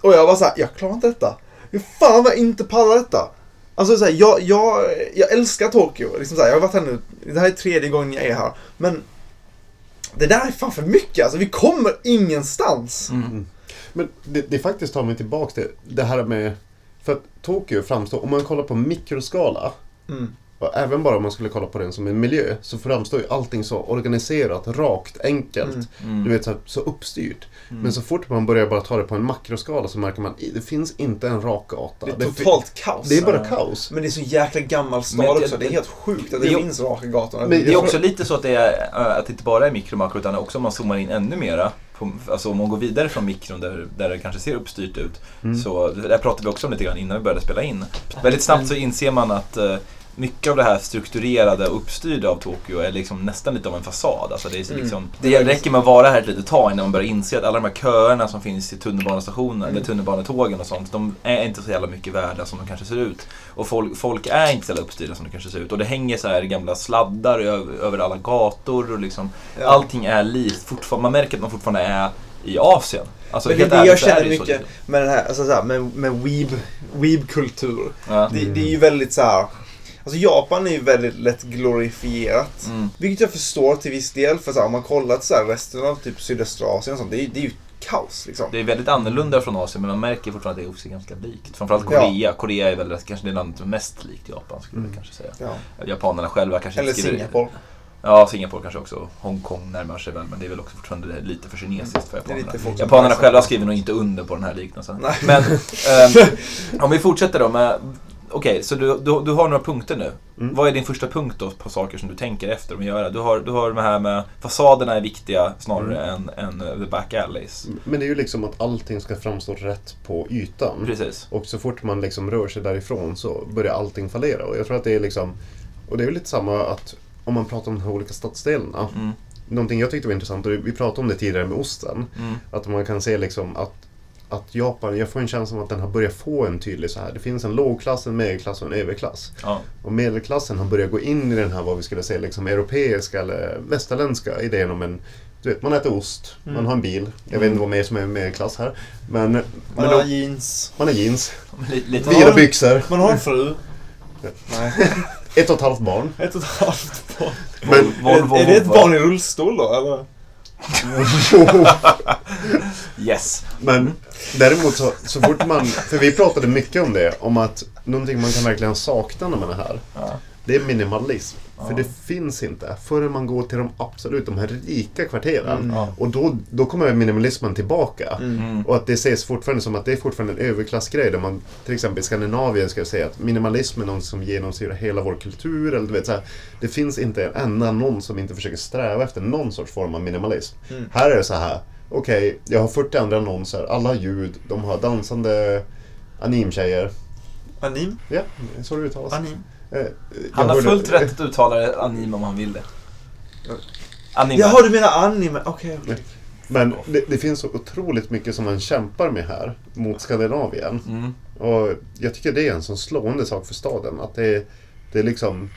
Och jag var såhär, jag klarar inte detta. Hur fan vad jag inte pallar detta. Alltså så här, jag, jag, jag älskar Tokyo. Liksom så här, jag har varit här nu, det här är tredje gången jag är här. Men det där är fan för mycket. Alltså vi kommer ingenstans. Mm. Men det, det faktiskt tar mig tillbaka till det här med... För att Tokyo framstår, om man kollar på mikroskala, Mm. och även bara om man skulle kolla på den som en miljö, så framstår ju allting så organiserat, rakt, enkelt. Mm. Mm. Du vet, så, här, så uppstyrt. Men så fort man börjar bara ta det på en makroskala så märker man att det finns inte en rak gata. Det är fi- totalt kaos. det är bara kaos. Men det är så jäkla gammal stad Men det- också. Det är helt sjukt att det det finns raka gator. Men Det är Jag också lite så att det, är, äh, att det inte bara är mikro och makro utan också om man zoomar in ännu mera. På, alltså om man går vidare från mikron där, där det kanske ser uppstyrt ut. Mm. Så där pratade vi också om lite grann innan vi började spela in. Väldigt snabbt så inser man att eh, mycket av det här strukturerade och uppstyrda av Tokyo är liksom nästan lite av en fasad. Alltså det, är Mm. liksom, det räcker med att vara här ett litet tag innan man börjar inse att alla de här köerna som finns i tunnelbanestationen Mm. eller tunnelbanetågen och sånt, de är inte så jävla mycket värda som de kanske ser ut. Och folk, folk är inte så jävla uppstyrda som det kanske ser ut. Och det hänger så här gamla sladdar över, över alla gator och liksom Ja. allting är likt. Man märker att man fortfarande är i Asien. Alltså, Men det det ärligt jag känner det så mycket liksom. med den här, alltså så här, med, med weeb, weeb-kultur. Ja. Det, det är ju väldigt så här. Alltså Japan är ju väldigt lätt glorifierat. Mm. Vilket jag förstår till viss del. För så här, om man kollar till så här, resten av typ sydöstra Asien och sånt. Det är, det är ju kaos liksom. Det är väldigt annorlunda från Asien men man märker fortfarande att det är också ganska likt. Framförallt Ja. Korea. Korea är väl kanske det landet som är mest likt Japan skulle jag kanske säga. Ja. Japanerna själva kanske Eller skriver- Singapore. Ja, Singapore kanske också. Hongkong närmar sig väl men det är väl också fortfarande lite för kinesiskt för är japanerna. Japanerna själva skriver nog inte under på den här liknelsen. Nej. Men ehm, om vi fortsätter då med Okej, så du, du, du har några punkter nu. Mm. Vad är din första punkt då på saker som du tänker efter om att göra? Du har, du har det här med fasaderna är viktiga snarare än, än eh, the back alleys. Men det är ju liksom att allting ska framstå rätt på ytan. Precis. Och så fort man liksom rör sig därifrån så börjar allting fallera. Och jag tror att det är liksom... Och det är väl lite samma att om man pratar om de här olika stadsdelarna. Mm. Någonting jag tyckte var intressant, och vi pratade om det tidigare med osten. Mm. Att man kan se liksom att, att Japan, jag får en känsla av att den har börjat få en tydlig så här. Det finns en lågklass, en medelklass och en överklass. Ja. Och medelklassen har börjat gå in i den här, vad vi skulle säga, liksom europeiska eller västerländska idén om en du vet, man äter ost, man har en bil. Jag vet inte vad mer som är medelklass här. Men, Man men har då, jeans. man har jeans, fyra byxor, Man har en fru. Nej. ett och ett halvt barn. Ett och ett halvt barn. Men, Volvo, är, är det ett barn i rullstol då eller? Yes. men däremot så, så fort man, för vi pratade mycket om det, om att någonting man kan verkligen sakna när man är här. Ja. Det är minimalism. För Ja. det finns inte förrän man går till de absolut, de här rika kvarteren. Ja. Och då, då kommer minimalismen tillbaka. Mm. Och att det ses fortfarande som att det är fortfarande en överklassgrej. Där man till exempel i Skandinavien ska säga att minimalism är något som genomsyrar hela vår kultur. Eller du vet, så här, det finns inte en enda någon som inte försöker sträva efter någon sorts form av minimalism. Mm. Här är det så här. Okej, jag har 40 andra annonser. Alla har ljud. De har dansande animtjejer. Anim? Ja, så det uttalas. Anim. Eh, jag Han har hörde- fullt rätt att uttala det anime om han vill det. Anime. Jaha, du menar anime? Okej, okej. Men det, det finns så otroligt mycket som man kämpar med här mot Skandinavien. Mm. Och jag tycker det är en sån slående sak för staden. Att det, det är liksom...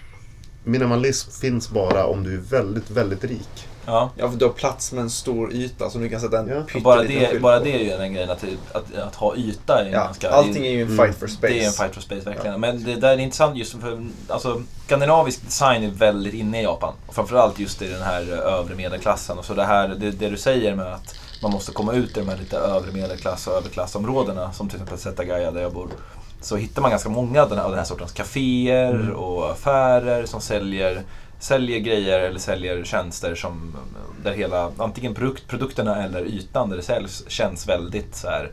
minimalism finns bara om du är väldigt, väldigt rik. Ja. Ja, för du har plats med en stor yta som du kan sätta en Ja. pytteliten Bara det, bara det är ju en grej att, att, att ha yta är Ja, ganska... allting är ju en fight for space. Det är en fight for space verkligen. Men det där är intressant just för alltså, skandinavisk design är väldigt inne i Japan. Och framförallt just i den här eh, övre medelklassen. Och så det, här, det, det du säger med att man måste komma ut i de här lite övre medelklass och överklassområdena. Som till exempel Setagaya där jag bor. Så hittar man ganska många av den här, av den här sortens kaféer och affärer som säljer säljer grejer eller säljer tjänster som där hela, antingen produkt, produkterna eller ytan där det säljs känns väldigt så här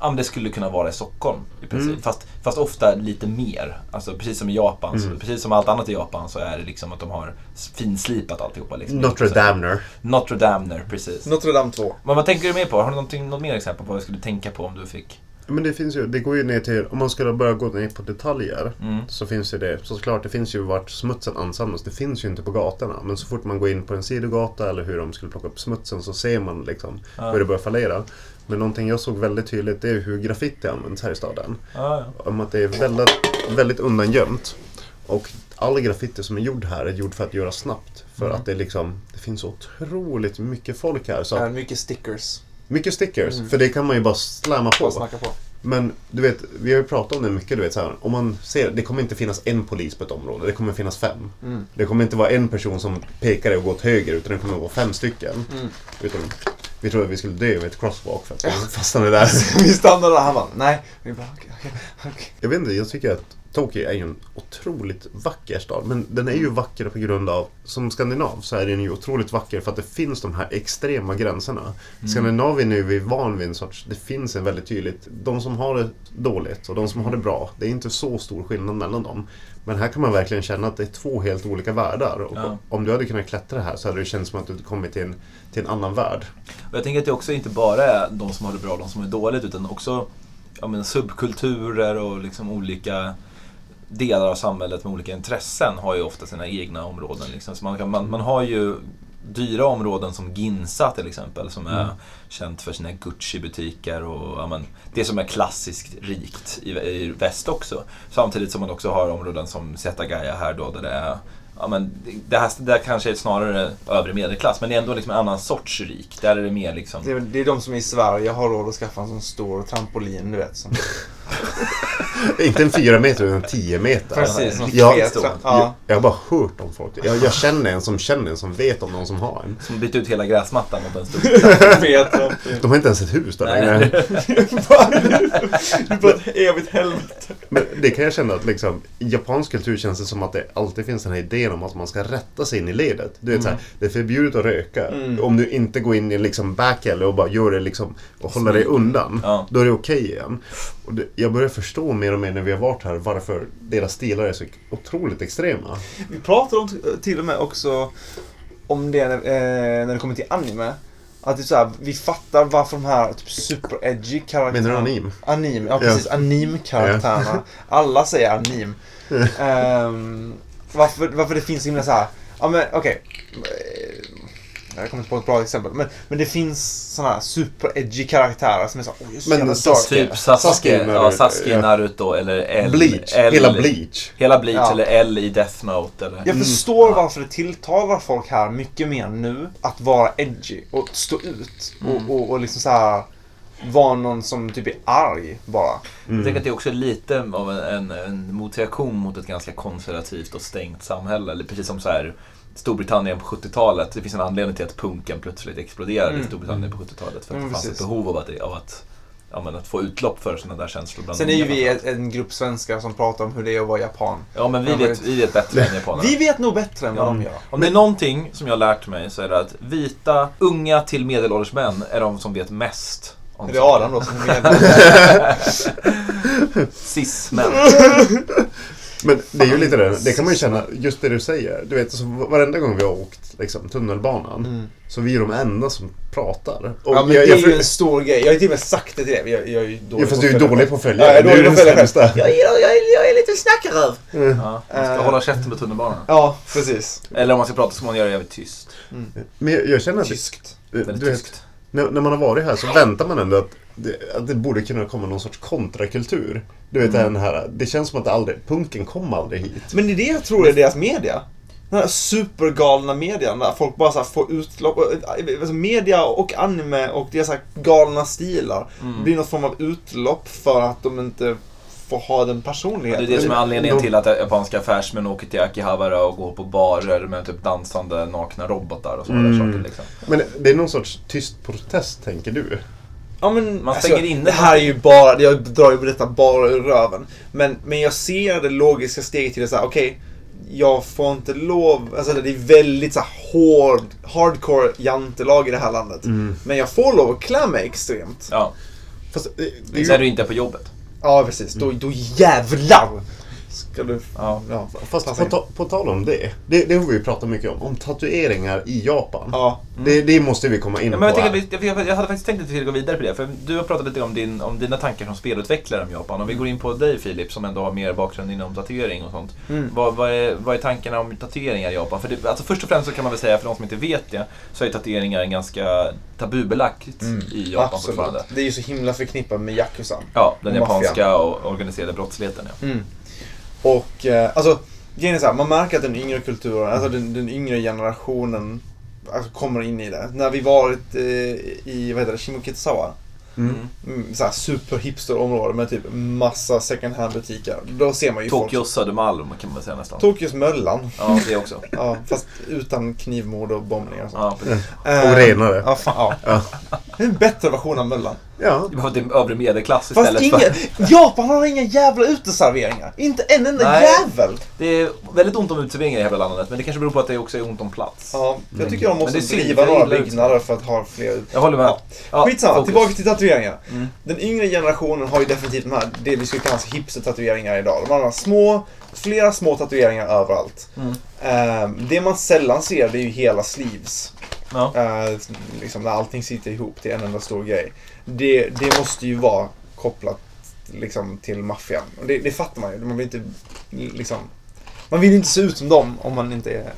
Ja, men det skulle kunna vara i Stockholm i princip. Mm. Fast, fast ofta lite mer. Alltså precis som i Japan. Så, Mm. precis som allt annat i Japan så är det liksom att de har finslipat alltihopa. Liksom. Notre Dame. Notre Dame, precis. Notre Dame 2. Men vad tänker du mer på? Har du något mer exempel på vad jag skulle tänka på om du fick? Men det finns ju, det går ju ner till, om man skulle börja gå ner på detaljer Mm. så finns ju det, såklart det finns ju vart smutsen ansamlas, det finns ju inte på gatorna. Men så fort man går in på en sidogata eller hur de skulle plocka upp smutsen så ser man liksom Ja. hur det börjar fallera. Men någonting jag såg väldigt tydligt det är hur graffiti används här i staden. Ja, ja. Om att det är väldigt, väldigt undangömt. Och all graffiti som är gjord här är gjord för att göra snabbt. För Mm. att det, är liksom, det finns så otroligt mycket folk här. Så Ja, att, mycket stickers. Mycket stickers, Mm. för det kan man ju bara slamma på. på. Men du vet, vi har ju pratat om det mycket. Du vet, så här, om man ser, det kommer inte finnas en polis på ett område. Det kommer finnas fem. Mm. Det kommer inte vara en person som pekar och går åt höger. Utan det kommer vara fem stycken. Mm. Utan, vi trodde att vi skulle dö vid ett crosswalk för att vi fastnade där. Vi stannade där, han bara nej. Vi bara okej, okej, okej. Jag vet inte, jag tycker att Tokyo är ju en otroligt vacker stad. Men den är ju vacker på grund av, som skandinav så är den ju otroligt vacker för att det finns de här extrema gränserna. Skandinavien är ju vi van vid en sorts, det finns en väldigt tydligt, de som har det dåligt och de som har det bra. Det är inte så stor skillnad mellan dem. Men här kan man verkligen känna att det är två helt olika världar. Och Ja. Om du hade kunnat klättra här så hade det känts som att du kommit till en, till en annan värld. Och jag tänker att det också inte bara är de som har det bra och de som det dåligt utan också ja, men subkulturer och liksom olika delar av samhället med olika intressen har ju ofta sina egna områden. Liksom. Så man, kan, man, man har ju dyra områden som Ginza till exempel som är känt för sina Gucci-butiker och ja, men, det som är klassiskt rikt i, i väst också. Samtidigt som man också har områden som Setagaya här då där det är Ja, men det, här, det här kanske är snarare övre medelklass men det är ändå liksom en annan sorts rik. Där är det mer liksom... Det är, det är de som i Sverige har råd att skaffa en sån stor trampolin, du vet. Som, inte en fyra meter utan en tio meter. precis, som Ja, fet, stor. ja. Jag har bara hört om folk. Jag, jag känner en som känner en som vet om någon som har en. Som bytt ut hela gräsmattan mot en stor. De har inte ens ett hus där Nej. längre. Det är bara ett evigt helvete. Men det kan jag känna att liksom, i japansk kultur känns det som att det alltid finns den här idén om att man ska rätta sig in i ledet. Du vet så här, det är förbjudet att röka. Mm. Om du inte går in i liksom backalley och bara gör det liksom och håller dig undan. Ja. Då är det okej igen. Och det, jag börjar förstå mer och mer när vi har varit här varför deras stilar är så otroligt extrema. Vi pratade om, till och med också om det när, eh, när det kommer till anime. Att det är så här, vi fattar varför de här typ super-edgy karaktärerna... Menar du anim? Anim, ja precis. Anim-karaktärerna. Alla säger anim. Ehm, varför, varför det finns så himla så här. Ja men okej. Eh, Jag kommer inte på ett bra exempel. Men, men det finns såna här super-edgy karaktärer som är så oj, så Men jävla Sasuke-. Typ Sasuke, Sasuke, ja, Naruto, Sasuke, ja. Naruto eller L. Bleach. L, Hela Bleach. Hela Bleach Ja. eller L i Death Note. Eller? Jag förstår varför det tilltalar folk här mycket mer nu att vara edgy och stå ut. Mm. Och, och, och liksom så här vara någon som typ är arg bara. Jag tänker att det är också lite av en, en, en motreaktion mot ett ganska konservativt och stängt samhälle. Eller precis som så här Storbritannien på 70-talet. Det finns en anledning till att punken plötsligt exploderade i Mm. Storbritannien på 70-talet. För att Mm, det fanns precis. ett behov av att, av att, ja, men att få utlopp för sådana där känslor. Bland Sen är ju vi ett, en grupp svenskar som pratar om hur det är att vara japan. Ja, men vi Ja, vet, vi vet bättre än japanerna. Vi vet nog bättre än vad Ja. de gör. Om det är någonting som jag har lärt mig så är det att vita, unga till medelålders män är de som vet mest. om Är det. Adam då som är med? Cis-män. Men det är ju lite det, det kan man ju känna, just det du säger. Du vet, alltså, varenda gång vi har åkt liksom, tunnelbanan Mm. så vi är de enda som pratar. Och Ja men jag, det är jag, ju en stor grej. Jag har ju till och med sagt det till dig. Jag, jag är ju dålig ja, fast du är följa dålig på att följa. Ja, jag är dålig på att följa själv. Jag, är- jag, är- jag är lite snackaröv. Ja, man ska Eh. hålla käften på tunnelbanan. Ja, precis. Eller om man ska prata ska man göra det jävligt tyst. Men jag, jag känner att, Tyskt. Väldigt du vet, tyskt. när, när man har varit här så väntar man ändå att det, att det borde kunna komma någon sorts kontrakultur. Du vet den här, det känns som att det aldrig, punken kom aldrig hit. Men det är det jag tror är deras media. den här supergalna median där folk bara så här får utlopp. Alltså media och anime och deras galna stilar Mm. blir någon form av utlopp för att de inte får ha den Det personligheten. är det som är anledningen de- till att japanska affärsmän åker till Akihabara och går på barer med typ dansande nakna robotar och sådana Mm. saker. Liksom. Men det är någon sorts tyst protest, tänker du? Ja, men, Man stänger inne Det här är ju bara, jag drar ju detta bara ur röven. Men, men jag ser det logiska steget till det så här, okej. jag får inte lov, alltså det är väldigt så hård, hardcore jantelag i det här landet. Mm. Men jag får lov att klä mig extremt. Ja, Fast det, det det är är ju, du inte på jobbet. Ja, precis. Då, då jävlar ska du... Ja. Ja, fast på, ta, på tal om det, det, det har vi pratat mycket om. Om tatueringar i Japan. Ja. Det, det måste vi komma in Ja, på men jag, att vi- jag, jag hade faktiskt tänkt att vi skulle gå vidare på det. För du har pratat lite om, din, om dina tankar som spelutvecklare om Japan. Om vi går in på dig Filip, som ändå har mer bakgrund inom tatuering och sånt. Mm. Vad, vad, är, vad är tankarna om tatueringar i Japan? För det, alltså först och främst så kan man väl säga, för de som inte vet det, så är tatueringar en ganska tabubelagt i Japan fortfarande. Absolut. Det är ju så himla förknippat med Yakuza. Ja, den Och japanska och organiserade brottsligheten. Ja. Mm. Och eh, alltså, grejen är så här, man märker att den yngre kulturen, alltså den, den yngre generationen alltså, kommer in i det. När vi varit eh, i, vad heter det, Shimokitazawa. Mm. Mm, så här super-hipster-område med typ massa second hand-butiker. Då ser man ju Tokyos Södermalm kan man säga nästan. folk. Tokyos Möllan. Ja, det också. Ja, fast utan knivmord och bombningar och sånt. Ja, precis. Eh, Och renare. Ja, fan, ja. Det är en bättre version av Möllan. Ja. Det var till övre medelklass Fast istället ingen, för... Japan har inga jävla uteserveringar. Inte en enda Nej. jävel. Det är väldigt ont om uteserveringar i hela landet, men det kanske beror på att det också är ont om plats. Ja, jag tycker de måste driva några byggnader för att ha fler Jag håller med. Ja. Ja, Skitsamma, fokus. tillbaka till tatueringar. Mm. Den yngre generationen har ju definitivt de här, det vi skulle kalla hipster-tatueringar idag. De har små, flera små tatueringar överallt. Mm. Ehm, det man sällan ser det är ju hela sleeves. Ja. Eh, liksom när allting sitter ihop till en enda stor grej. Det, det måste ju vara kopplat liksom, till maffian. Och det, det fattar man ju. Man vill inte liksom... Man vill inte se ut som dem om man inte är,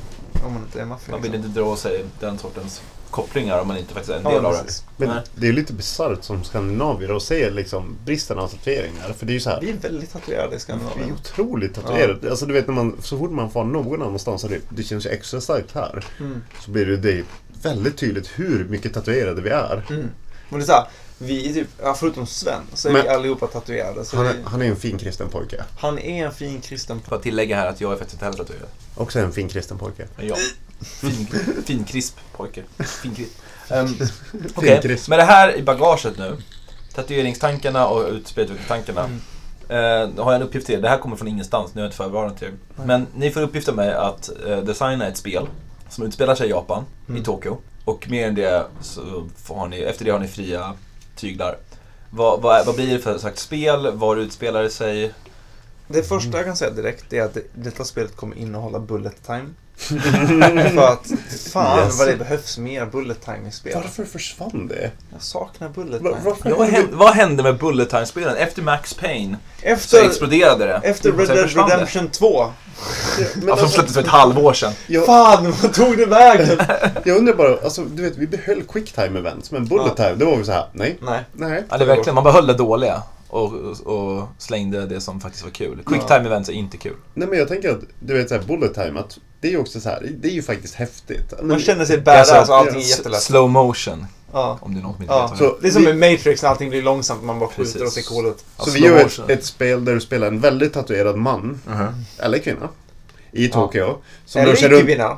om man inte är maffia. Man vill liksom. inte dra sig den sortens kopplingar om man inte faktiskt är en Ja, del av det. Men Nej. det är lite bisarrt som skandinavier att se liksom bristen av tatueringar. För det är ju så här. Vi är väldigt tatuerade i Vi är Skandinavien. otroligt tatuerade. Alltså du vet när man, så fort man får någon annanstans och det, det känns ju extra starkt här. Mm. Så blir det, det väldigt tydligt hur mycket tatuerade vi är. Mm. Men det är så här, vi är typ, ja, förutom Sven, så är Men- vi allihopa tatuerade. Så Han vi, är, han är en fin kristen pojke. han är en fin kristen Får jag tillägga här att jag är faktiskt inte heller tatuerad. Också en fin kristen pojke. Jag. Fin, fin krisp pojke. Fin krisp. Um, Okej, krisp. med det här i bagaget nu. Tatueringstankarna och utspeltankarna. Mm. Då har jag en uppgift till er. Det här kommer från ingenstans, nu är jag inte förvarad till er. Men ni får uppgift av mig att eh, designa ett spel som utspelar sig i Japan, Mm. i Tokyo. Och mer än det så får har ni, efter det har ni fria tyglar. Vad, vad, vad blir det för slags spel? Var utspelar det sig? Det första jag kan säga direkt är att det, detta spelet kommer innehålla bullet time. För att fan Yes. vad det behövs mer bullet time i spel. Varför försvann det? Jag saknar bullet Va- time. varför? Ja, vad, hände, vad hände med Bullet Time-spelen? Efter Max Payne så Efter, exploderade det. efter Red Dead det. Redemption 2. Men Ja, som alltså, släpptes för ett halvår sedan. jag, Fan, vad tog det vägen? jag undrar bara, alltså du vet vi behöll quicktime events men bullet time, då var vi så här, nej, Nej. nej. Ja, det är verkligen, man behöll det dåliga och, och, och slängde det som faktiskt var kul. Quicktime events är inte kul. Nej men jag tänker att, du vet såhär bullet time, att det är ju också så här, det är ju faktiskt häftigt. Men, Man känner sig badass Alltså, och allting är jättelätt. Slow motion, Ja. om det är inte Ja. vet det. Så- Det är som vi- med Matrix när allting blir långsamt och man bara skjuter cool ut. Ja, så vi gör ett, ett spel där du spelar en väldigt tatuerad man, Mhm. eller kvinna, i Tokyo. Som Eller runt... icke-binär.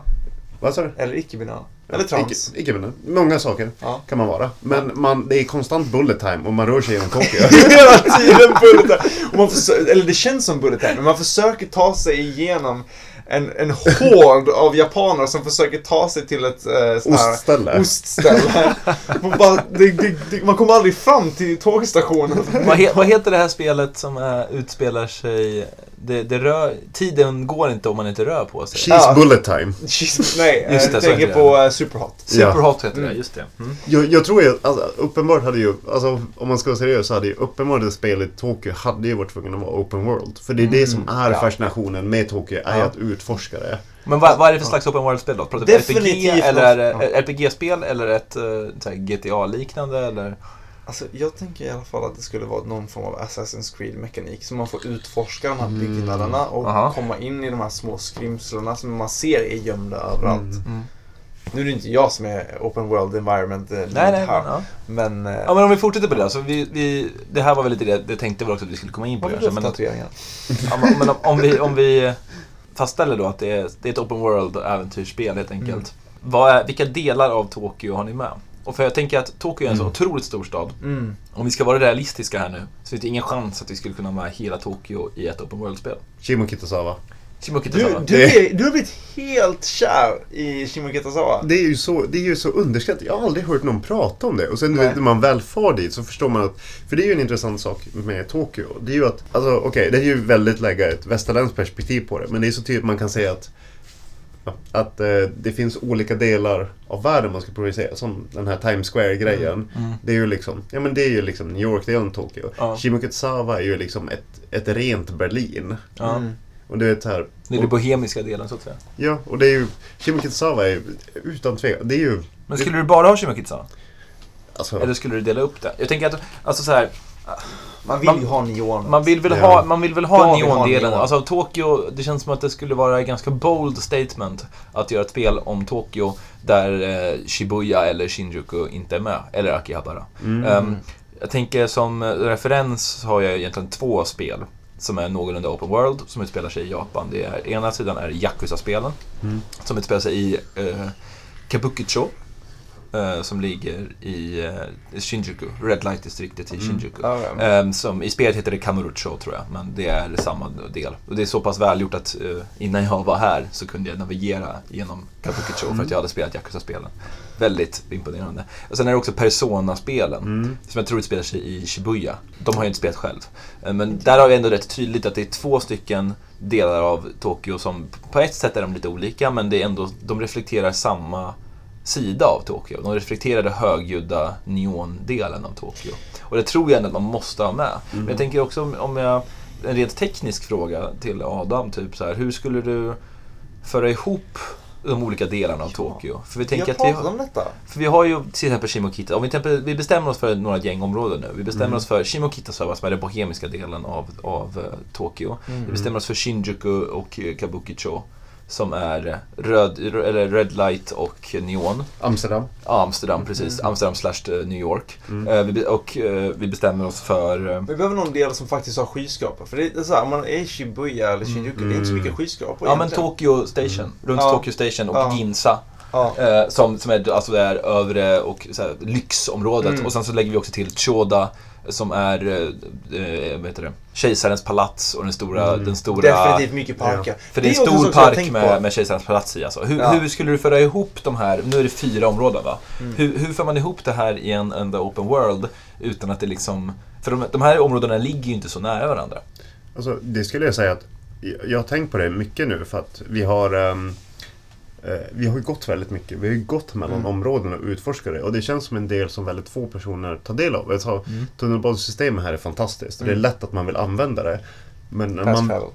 Vad sa du? Eller icke-binär. Eller trans. Icke, icke Många saker Ja. kan man vara. Men man, det är konstant bullet time och man rör sig genom Tokyo. Hela tiden bullet time. Och man försöker, eller det känns som bullet time, men man försöker ta sig igenom en, en hord av japaner som försöker ta sig till ett eh, sån här Ostställe. ostställe. Man, bara, det, det, det, man kommer aldrig fram till tågstationen. Vad, he, vad heter det här spelet som äh, utspelar sig... Det, det rör, tiden går inte om man inte rör på sig. She's Ja. bullet time. Jeez, nej, Just det, jag tänker på uh, Superhot. Superhot heter det, Mm. just det. Mm. Jag, jag tror ju, alltså, uppenbart hade ju, alltså, om man ska vara seriös så hade ju uppenbart det spelet Tokyo hade ju varit tvungen att vara open world. För det är det som är ja. fascinationen med Tokyo, är Ja. att utforska det. Men vad, vad är det för slags open world-spel då? Pratar vi RPG eller det RPG-spel eller ett uh, GTA-liknande eller? Alltså, jag tänker i alla fall att det skulle vara någon form av Assassin's Creed-mekanik. Så man får utforska de här Mm. byggnaderna och Aha. komma in i de här små skrymslena som man ser är gömda överallt. Mm. Mm. Nu är det inte jag som är Open World Environment eh, Nej, nej, här. ja. Men... eh, ja men om vi fortsätter på det. Alltså, vi, vi, det här var väl lite det, det tänkte väl också att vi skulle komma in på. Kanske, ha men, ja, men, men om, om, vi, om vi fastställer då att det är, det är ett open world äventyrsspel helt enkelt. Mm. Vad är, vilka delar av Tokyo har ni med? Och för jag tänker att Tokyo är en så Mm. otroligt stor stad. Mm. Om vi ska vara realistiska här nu så finns det ingen chans att vi skulle kunna ha med hela Tokyo i ett open world-spel. Shimo Kitazawa. Shimoki Du, Tazawa. du, Det- är, du har blivit helt kär i Shimokitazawa. Det är ju så, det är ju så underskattat. Jag har aldrig hört någon prata om det. Och sen du vet, när man väl far dit så förstår man att... För det är ju en intressant sak med Tokyo. Det är ju att, alltså okej, det är ju väldigt lägga ett västerländskt perspektiv på det. Men det är så tydligt man kan säga att att eh, det finns olika delar av världen man ska projicera. Som den här Times Square-grejen. Mm. Det är ju liksom, ja men det är ju liksom New York-delen av Tokyo. Ja. Shimokitazawa är ju liksom ett, ett rent Berlin. Ja. Mm. Och du vet så här, Det är den bohemiska delen så att säga. ja, och det är ju, Shimokitazawa är utan tvekan, det är ju, Men skulle du bara ha Shimoki Tazawa? alltså, Eller skulle du dela upp det? Jag tänker att, alltså så här, Man vill Man- ju ha neon. man vill väl Ja. ha, man vill väl ha neondelen. neon. Alltså Tokyo, det känns som att det skulle vara ganska bold statement att göra ett spel om Tokyo där eh, Shibuya eller Shinjuku inte är med. Eller Akihabara. mm. Ehm, jag tänker som referens har jag egentligen två spel som är någorlunda open world, som utspelar sig i Japan. Det är, ena sidan är Yakuza-spelen, Mm. som utspelar sig i eh, Kabukicho, eh, som ligger i eh, Shinjuku, Red Light-distriktet i Shinjuku. Ja, ja. Ehm, som, I spelet heter det Kamurocho tror jag, men det är samma del. Och det är så pass välgjort att eh, innan jag var här så kunde jag navigera genom Kabukicho för att jag hade spelat Yakuza-spelen. Väldigt imponerande. Och sen är det också Persona-spelen, Mm. som jag tror utspelar sig i Shibuya. De har jag inte spelat själv. Eh, Men där har vi ändå rätt tydligt att det är två stycken delar av Tokyo som på ett sätt är de lite olika, men det är ändå, de reflekterar samma sida av Tokyo. De reflekterar den högljudda neondelen av Tokyo. Och det tror jag ändå att man måste ha med. Men jag tänker också om- om jag, en rent teknisk fråga till Adam, typ så här, hur skulle du föra ihop de olika delarna av Tokyo? För vi tänker att vi har, om detta. för vi har ju till exempel Shimokita. Om vi, exempel, vi bestämmer oss för några gängområden nu. Vi bestämmer Mm. oss för Shimokitazawa som är den bohemiska delen av, av eh, Tokyo. Mm. Vi bestämmer oss för Shinjuku och Kabukicho som är eh, röd, eller Red Light och Neon. Amsterdam. Ja, Amsterdam, precis. Amsterdam slash eh, New York. Eh, vi, be- och eh, vi bestämmer oss för... eh, Vi behöver någon del som faktiskt har skyskrapor. För det är så här, om man är i Shibuya eller Shinjuku, det är inte så mycket skyskrapor Ja men egentligen. Tokyo Station, runt Ja. Tokyo Station och Ja. Ginza. Ja. Eh, som, som är alltså det här övre och så här, lyxområdet. Mm. Och sen så lägger vi också till Choda som är eh, eh, vad heter det? kejsarens palats och den stora... Den stora Definitivt mycket parker. För det är en stor park med, med kejsarens palats i alltså. Hur, Ja. hur skulle du föra ihop de här, nu är det fyra områden va? Mm. Hur, hur för man ihop det här i en enda open world utan att det liksom... För de, de här områdena ligger ju inte så nära varandra. Alltså, det skulle jag säga att jag- har tänkt på det mycket nu för att vi har eh, vi har ju gått väldigt mycket. Vi har ju gått mellan Mm. områden och utforskat det. Och det känns som en del som väldigt få personer tar del av. Alltså, Tunnelbanesystemet här är fantastiskt. och Det är Mm. lätt att man vill använda det. Men, när Fast man, travel.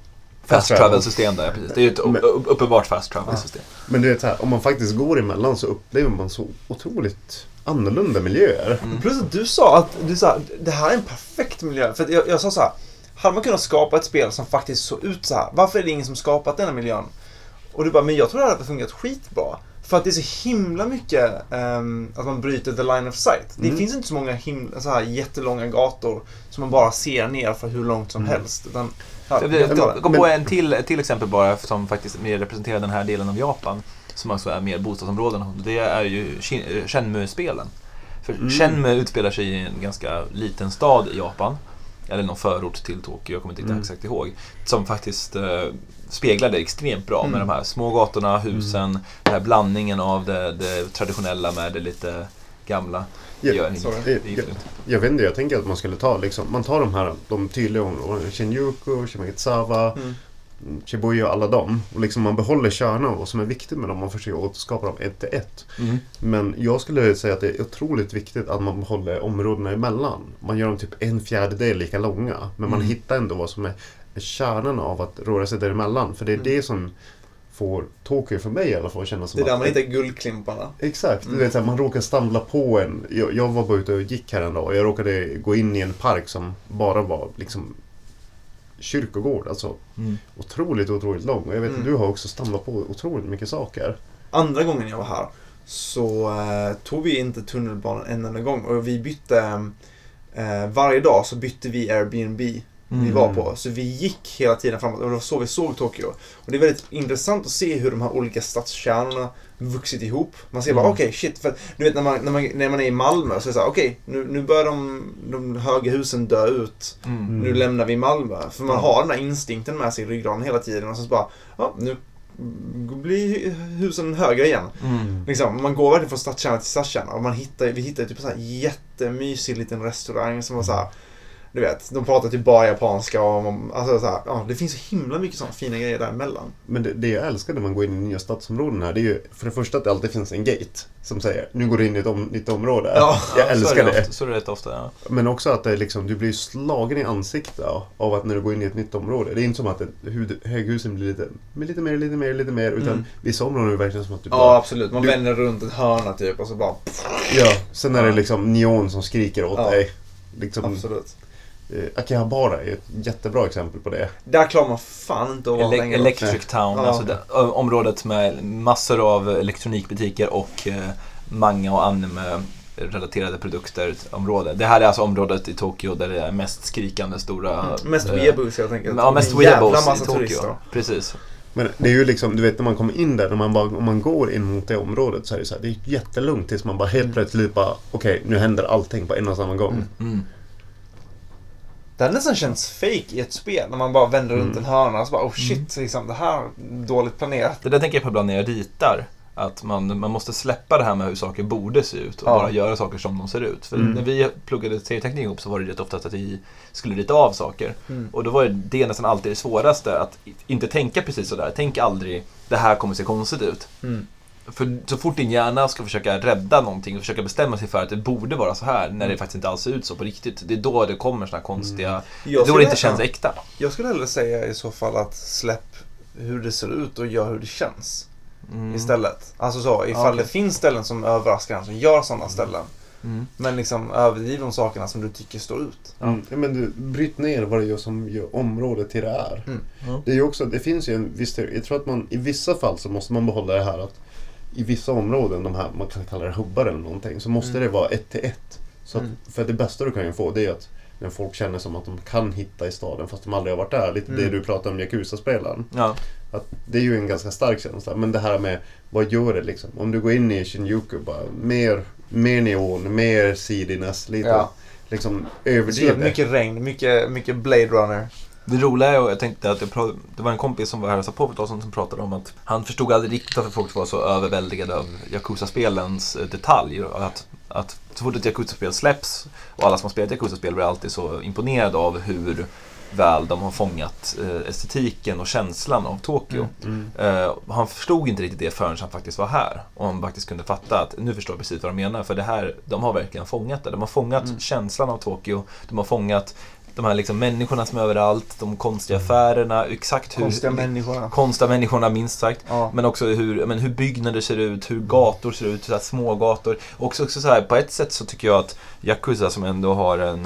Fast travel. travel-system där, precis. Det är ju ett Men- upp- uppenbart fast travel-system. men du vet så här, om man faktiskt går emellan så upplever man så otroligt annorlunda miljöer. Plus att du sa att du sa, det här är en perfekt miljö. För att jag, jag sa så här, hade man kunnat skapa ett spel som faktiskt såg ut så här, varför är det ingen som skapat den här miljön? Och du bara, men jag tror det hade fungerat skitbra. För att det är så himla mycket ehm, att man bryter the line of sight. Det Mm. finns inte så många himla, så här jättelånga gator som man bara ser ner för hur långt som helst. Utan, ja, Jag, jag det. kom på en till, till exempel bara som faktiskt mer representerar den här delen av Japan. Som också är mer bostadsområden. Det är ju eh, Shenmue-spelen. För Mm. Shenmue utspelar sig i en ganska liten stad i Japan. Eller någon förort till Tokyo, jag kommer inte Mm. exakt ihåg. Som faktiskt eh, speglar det extremt bra med Mm. de här små gatorna, husen, den här blandningen av det, det traditionella med det lite gamla. Ja, gör inget. sorry. Det är Jag, giftigt. jag vet inte, jag tänker att man skulle ta liksom, man tar de här, de tydliga områdena, Shinjuku, Shimagitsawa, Mm. Shibuya och alla dem. Och liksom man behåller kärnan och vad som är viktigt med dem, man försöker återskapa dem ett till ett. Mm. Men jag skulle säga att det är otroligt viktigt att man behåller områdena emellan. Man gör dem typ en fjärdedel lika långa. Men man Mm. hittar ändå vad som är är kärnan av att röra sig däremellan. För det är Mm. det som får Tokyo för mig i alla fall kännas som Det är där att... man hittar guldklimparna. Exakt, vet, så här, man råkar stamla på en. Jag, jag var bara ute och gick här en dag och jag råkade gå in i en park som bara var liksom kyrkogård. Alltså Mm. otroligt, otroligt lång. Och jag vet att Mm. du har också stamlat på otroligt mycket saker. Andra gången jag var här så eh, tog vi inte tunnelbanan en enda gång och vi bytte eh, varje dag så bytte vi Airbnb vi Mm. var på. Så vi gick hela tiden framåt och det var så vi såg Tokyo. Och det är väldigt intressant att se hur de här olika stadskärnorna vuxit ihop. Man ser bara Mm. okej shit, för du vet när man, när, man, när man är i Malmö så är det såhär okej nu, nu börjar de, de höga husen dö ut. Mm. Nu lämnar vi Malmö. För man har den där instinkten med sig i ryggraden hela tiden och så bara, ja nu blir husen högre igen. Mm. Liksom, man går verkligen från stadskärna till stadskärna och man hittar, vi hittade typ en jättemysig liten restaurang som var så här. Du vet, de pratar typ bara japanska och alltså så här, ja, det finns så himla mycket sådana fina grejer däremellan. Men det, det jag älskar när man går in i nya stadsområden här, det är ju för det första att det alltid finns en gate som säger nu går du in i ett om, nytt område. Ja, jag så älskar det. Ofta, så är det rätt ofta, ja. Men också att det är liksom, du blir slagen i ansiktet av att när du går in i ett nytt område. Det är inte som att hud, höghusen blir lite, lite mer, lite mer, lite mer. Utan Mm. vissa områden är det verkligen som att du Ja, bara... absolut. Man du- vänder runt ett hörna typ och så bara... Ja, sen är det Ja. liksom neon som skriker åt Ja. dig. Liksom, Absolut. Eh, Akihabara är ett jättebra exempel på det. Där klarar man fan inte att vara Ele- längre. Electric Town, Ja. alltså det, området med massor av elektronikbutiker och eh, manga och anime relaterade produkter område. Det här är alltså området i Tokyo där det är mest skrikande stora... Mm. Mest eh, weeaboos helt enkelt. Ja, mest weeaboos i Tokyo. turister. Precis. Men det är ju liksom, du vet när man kommer in där, när man bara, om man går in mot det området så är det så här, det är jättelugnt tills man bara helt plötsligt bara, okej nu händer allting på en och samma gång. Mm. Det hade nästan känts fake i ett spel när man bara vänder runt Mm. en hörna och så bara oh shit, liksom, det här är dåligt planerat. Det där tänker jag på ibland när jag ritar. Att man, man måste släppa det här med hur saker borde se ut och Ja. bara göra saker som de ser ut. För Mm. när vi pluggade serieteknik ihop så var det rätt ofta att vi skulle rita av saker. Mm. Och då var det nästan alltid det svåraste, att inte tänka precis sådär. Tänk aldrig, det här kommer se konstigt ut. Mm. För så fort din hjärna ska försöka rädda någonting och försöka bestämma sig för att det borde vara så här, när det faktiskt inte alls ser ut så på riktigt. Det är då det kommer såna här konstiga, det är då det inte känns äkta. Jag skulle hellre säga i så fall att släpp hur det ser ut och gör hur det känns Mm. istället. Alltså så, ifall okej. det finns ställen som överraskar en, som gör sådana ställen. Mm. Men liksom överdriv de sakerna som du tycker står ut. Mm. Ja, men du, bryt ner vad det gör som gör området till det är. Mm. Ja. Det är ju också, det finns ju en viss. Jag tror att man i vissa fall så måste man behålla det här att i vissa områden, de här, man kan kalla det hubbar eller någonting, så måste Mm. det vara ett till ett. Så att, Mm. För det bästa du kan ju få det är att när folk känner som att de kan hitta i staden fast de aldrig har varit där. Lite Mm. det du pratade om Yakuza-spelen. Ja. Att det är ju en ganska stark känsla. Men det här med, vad gör det liksom? Om du går in i Shinjuku, bara mer, mer neon, mer seediness, lite Ja. liksom överdrivet. mycket regn, mycket, mycket Blade Runner. Det roliga är, och jag tänkte att jag det var en kompis som var här och på för ett som pratade om att han förstod aldrig riktigt varför folk var så överväldigade av Yakuza-spelens eh, detalj. Och Att, att så fort ett Yakuza-spel släpps och alla som har spelat Yakuza-spel blir alltid så imponerade av hur väl de har fångat eh, estetiken och känslan av Tokyo. Mm. Eh, han förstod inte riktigt det förrän han faktiskt var här. Och han faktiskt kunde fatta att nu förstår jag precis vad de menar. För det här, de har verkligen fångat det. De har fångat Mm. känslan av Tokyo. De har fångat de här liksom människorna som är överallt, de konstiga affärerna, exakt hur... Konstiga människorna. Konstiga människorna minst sagt. Ja. Men också hur, men hur byggnader ser ut, hur gator ser ut, så här små gator. Och också, också så här, på ett sätt så tycker jag att Yakuza som ändå har en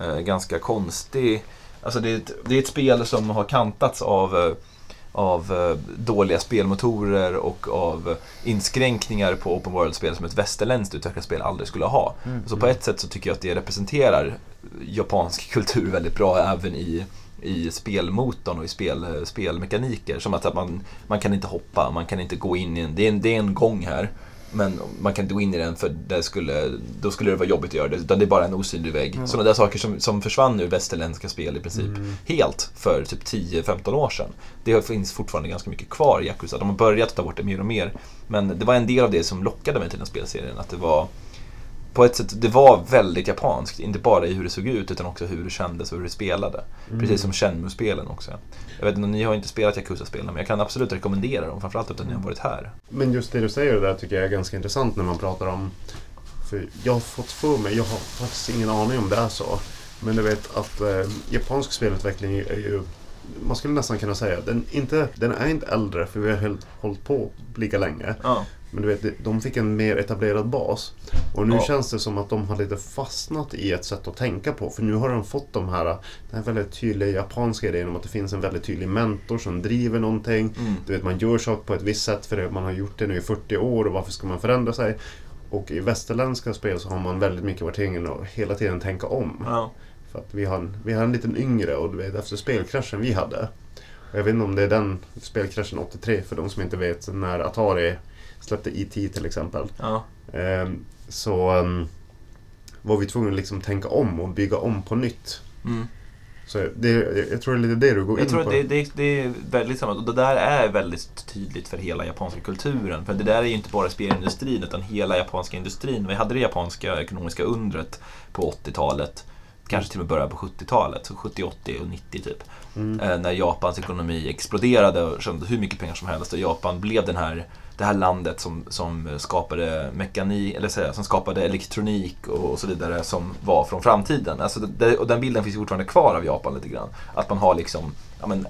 eh, ganska konstig... Alltså det är, ett, det är ett spel som har kantats av, eh, av eh, dåliga spelmotorer och av inskränkningar på open world-spel som ett västerländskt utvecklat spel aldrig skulle ha. Mm. Så på ett sätt så tycker jag att det representerar japansk kultur väldigt bra även i, i spelmotorn och i spel, spelmekaniker. Som att, att man, man kan inte hoppa, man kan inte gå in i en... Det är en, det är en gång här. Men man kan inte gå in i den för det skulle, då skulle det vara jobbigt att göra det. Utan det är bara en osynlig vägg. Mm. Sådana där saker som, som försvann ur västerländska spel i princip Mm. helt för typ 10-15 år sedan. Det finns fortfarande ganska mycket kvar i Yakuza. De har börjat ta bort det mer och mer. Men det var en del av det som lockade mig till den spelserien. Att det var på ett sätt, det var väldigt japanskt. Inte bara i hur det såg ut utan också hur det kändes och hur det spelade. Mm. Precis som Shenmue-spelen också. Jag vet inte, ni har inte spelat Yakuza-spelen men jag kan absolut rekommendera dem. Framförallt efter att ni har varit här. Men just det du säger där tycker jag är ganska intressant när man pratar om... För jag har fått för mig, jag har faktiskt ingen aning om det är så. Men du vet att eh, japansk spelutveckling är ju man skulle nästan kunna säga, den, inte, den är inte äldre för vi har hållit på lika länge. Ja. Men du vet, de fick en mer etablerad bas. Och nu Ja. känns det som att de har lite fastnat i ett sätt att tänka på. För nu har de fått de här, den här väldigt tydliga japanska idén om att det finns en väldigt tydlig mentor som driver någonting. Mm. Du vet, man gör saker på ett visst sätt för det, man har gjort det nu i 40 år och varför ska man förändra sig? Och i västerländska spel så har man väldigt mycket varit tvungen att hela tiden tänka om. Ja. För att vi har, en, vi har en liten yngre och du vet efter spelkraschen vi hade. Och jag vet inte om det är den spelkraschen 83 för de som inte vet när Atari släppte E.T. till exempel. Ja. Ehm, så ehm, var vi tvungna att liksom tänka om och bygga om på nytt. Mm. Så det, jag tror det är lite det du går Jag in tror på. att det, det, det är väldigt samma. Och det där är väldigt tydligt för hela japanska kulturen. För det där är ju inte bara spelindustrin utan hela japanska industrin. Vi hade det japanska ekonomiska undret på 80-talet. Kanske till och med början på 70-talet. Så 70, 80 och 90 typ. Mm. Eh, när Japans ekonomi exploderade och tjänade hur mycket pengar som helst. Och Japan blev den här, det här landet som, som skapade mekanik, eller säga, som skapade elektronik och, och så vidare som var från framtiden. Alltså det, och den bilden finns fortfarande kvar av Japan lite grann. Att man har liksom, ja men,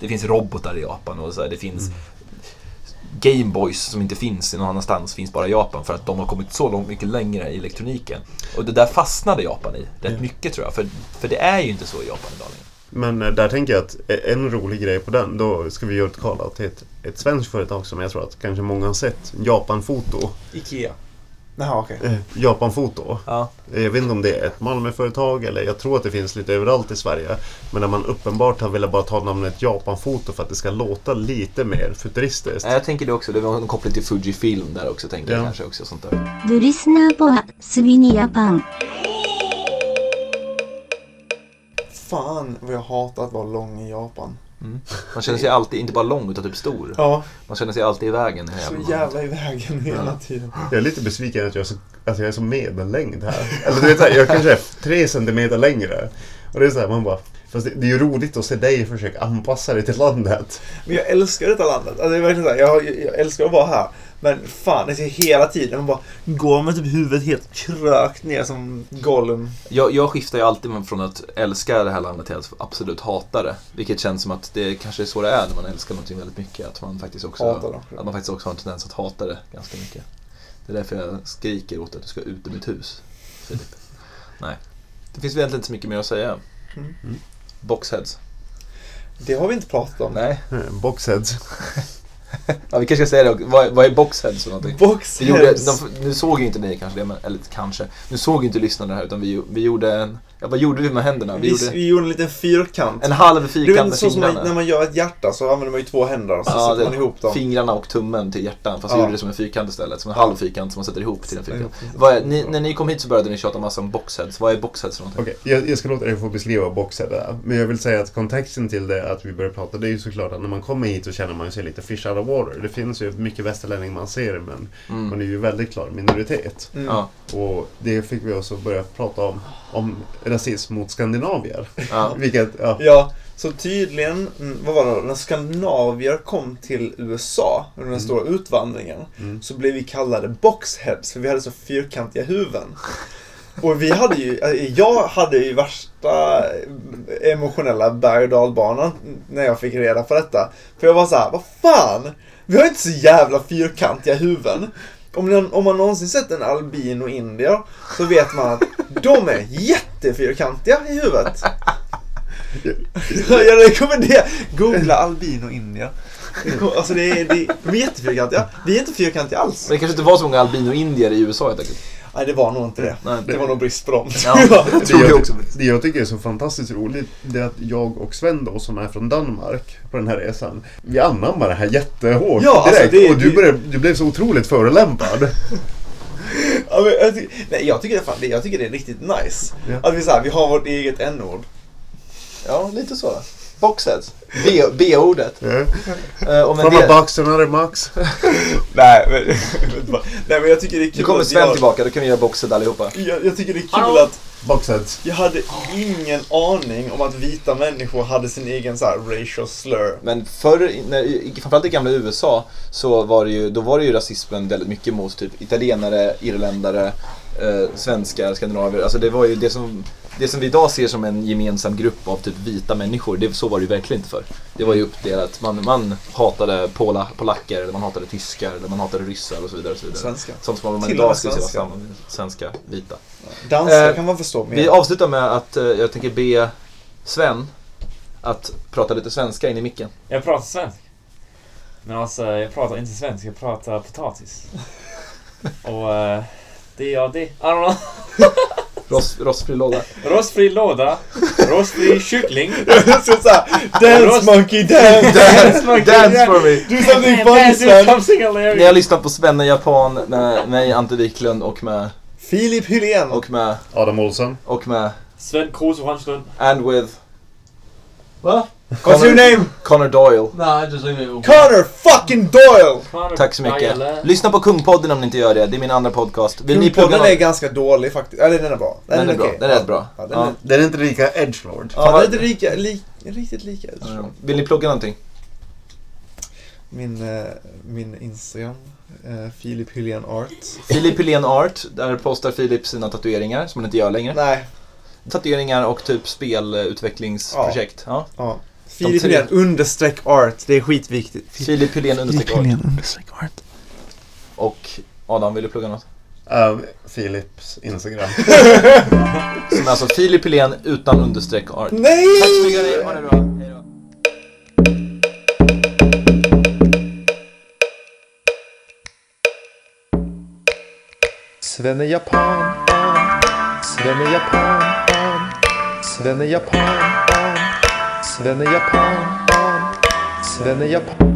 det finns robotar i Japan och så här, det finns Gameboys som inte finns någon annanstans finns bara i Japan för att de har kommit så långt mycket längre i elektroniken. Och det där fastnade Japan i rätt mycket tror jag. För, för det är ju inte så i Japan idag längre. Men eh, där tänker jag att en rolig grej på den, då ska vi göra ett call till ett, ett svenskt företag som jag tror att kanske många har sett. Japanfoto. Ikea. Jaha, okej. Okay. Japanfoto. Ja. Jag vet inte om det är ett Malmöföretag eller jag tror att det finns lite överallt i Sverige. Men när man uppenbart har velat bara ta namnet Japanfoto för att det ska låta lite mer futuristiskt. Jag tänker det också, det var en koppling till Fujifilm där också tänker ja. jag kanske också. Sånt där. Du lyssnar på Sweeney Japan. Fan vad jag hatar att vara lång i Japan. Man känner sig alltid, inte bara lång utan typ stor. Ja, Man känner sig alltid i vägen. så jävla i vägen hela tiden. Jag är lite besviken att jag är så, att jag är så medellängd här. Eller du vet, här, jag kanske är tre centimeter längre. Och det är så här, man bara... Fast det, det är ju roligt att se dig försöka anpassa dig till landet. Men jag älskar detta landet. Alltså, det är verkligen så här, jag, jag älskar att vara här. Men fan, det ser hela tiden man bara går med typ huvudet helt krökt ner som Gollum. Jag, jag skiftar ju alltid från att älska det här landet till att absolut hata det. Vilket känns som att det kanske är så det är när man älskar någonting väldigt mycket. Att man faktiskt också, att man faktiskt också har en tendens att hata det ganska mycket. Det är därför jag skriker åt att du ska ut ur mitt hus, Filip. Nej. Det finns väl egentligen inte så mycket mer att säga. Mm. Boxheads. Det har vi inte pratat om. Nej. Boxheads. Ja, vi kanske ska säga det. Vad, vad är boxheads för någonting? Boxheads. Vi gjorde, de, nu såg ju inte ni kanske det, men, eller kanske. Nu såg ju inte lyssnarna det här utan vi, vi gjorde en... Ja, vad gjorde vi med händerna? Vi Vi, gjorde vi gjorde en liten fyrkant. en halv fyrkant väl med så som man, fingrarna. när man gör ett hjärta så använder man ju två händer och så Ja, sätter det- man ihop dem. Fingrarna och tummen till hjärtan. Fast vi Ja. gjorde det som en fyrkant istället. Som en halv fyrkant som man sätter ihop till en fyrkant. är, ni, när ni kom hit så började ni tjata massa om boxheads. Vad är boxheads för någonting? Okej, jag, jag ska låta dig få beskriva boxhead. Men jag vill säga att kontexten till det att vi börjar prata, det är ju såklart att när man kommer hit så känner man sig lite fish out of water. Det finns ju mycket västerlänning man ser, men man Mm. är ju väldigt klar minoritet. Mm. Ja, Och det fick vi oss att börja prata om, om rasism mot skandinavier. ja. Vilket, ja. Ja, så tydligen, mm, vad var det då? När skandinavier kom till USA under den stora utvandringen Mm. så blev vi kallade boxheads för vi hade så fyrkantiga huvuden. Och vi hade ju, eh, jag hade ju värsta emotionella berg och dalbanan när jag fick reda på detta. För jag var så här, vad fan? Vi har inte så jävla fyrkantiga huvuden. Om, ni, om man någonsin sett en albino indier så vet man att de är jättefyrkantiga i huvudet. Jag rekommenderar, googla albino indier. Alltså det är, det, de är jättefyrkantiga. Vi är inte fyrkantiga alls. Men det kanske inte var så många albino-indier i USA helt enkelt. Nej, det var nog inte det. Nej. Det var nog brist på dem. Ja, det, det jag, det jag tycker är så fantastiskt roligt det är att jag och Sven då som är från Danmark på den här resan. Vi anammar det här jättehårt Ja, alltså, direkt. det är- och du, det- började, du blev så otroligt förolämpad. Ja, men jag, ty- nej, jag, tycker det, fan, det- jag tycker det är riktigt nice. Ja. Att vi, så här, vi har vårt eget n-ord. Ja, lite så. Boxheads. B-ordet. Och med From a det, box to another box. Nej, men, nej, men jag tycker det är kul nu kommer Sven har- tillbaka, då kan vi göra boxhead allihopa. Jag, jag tycker det är kul Hallå? att Boxheads. jag hade ingen aning om att vita människor hade sin egen så här racial slur. Men förr, när, i- framförallt i gamla USA, så var det ju, då var det ju rasismen väldigt mycket mot typ italienare, irländare, eh, svenskar, skandinavier. Alltså det var ju det som det som vi idag ser som en gemensam grupp av typ vita människor, det, så var det ju verkligen inte för. Det var ju uppdelat, man, man hatade pola, polacker, eller man hatade tyskar, eller man hatade ryssar och så vidare. Och så vidare. Svenska. Sånt som man Till idag skulle se svenska. samma svenska vita. Danska Eh, kan man förstå mer. Vi avslutar med att eh, jag tänker be Sven att prata lite svenska in i micken. Jag pratar svenska. Men alltså, jag pratar inte svenska, jag pratar potatis. Och eh, det är jag det. I don't know. Rost, rostfri låda. Rostfri låda, rostfri kyckling. dance monkey dance! Dance, dance for me! Do something funny Do Sven! har hilarious. lyssnat på Svenne Japan med mig, Ante Wiklund och med, Filip Hylén! och med, Adam Olsson. och med, Sven Kruse Hanslund. and with What? What's your name? Connor Doyle. Nah, just leave it. Connor fucking Doyle! Connor Tack så mycket. Bajele. Lyssna på Kungpodden om ni inte gör det. Det är min andra podcast. Vill ni plugga Kungpodden något? är ganska dålig faktiskt. Eller den är bra. Den är bra. okej. Den är rätt bra. Ja, den Ja. är, Den är inte lika edgelord. ja, den är inte lika, li, riktigt lika. Ja. Vill ni plugga någonting? Min, eh, min Instagram, eh, Filip Hylén Art. Filip Hylén Art. Där postar Filip sina tatueringar som han inte gör längre. Nej, Tatueringar och typ spelutvecklingsprojekt. Ja. ja. Filip. Hylén understreck art. Det är skitviktigt. Filip Hylén understreck art. Och Adam, vill du plugga något? Uh, Philips Instagram. Som är alltså Filip Hylén utan understreck art. Nej! Tack så mycket, ha det bra. Hej då. Svenne Japan, Svenne Japan, Svenne Japan, Svenne Japan, Svenne Japan.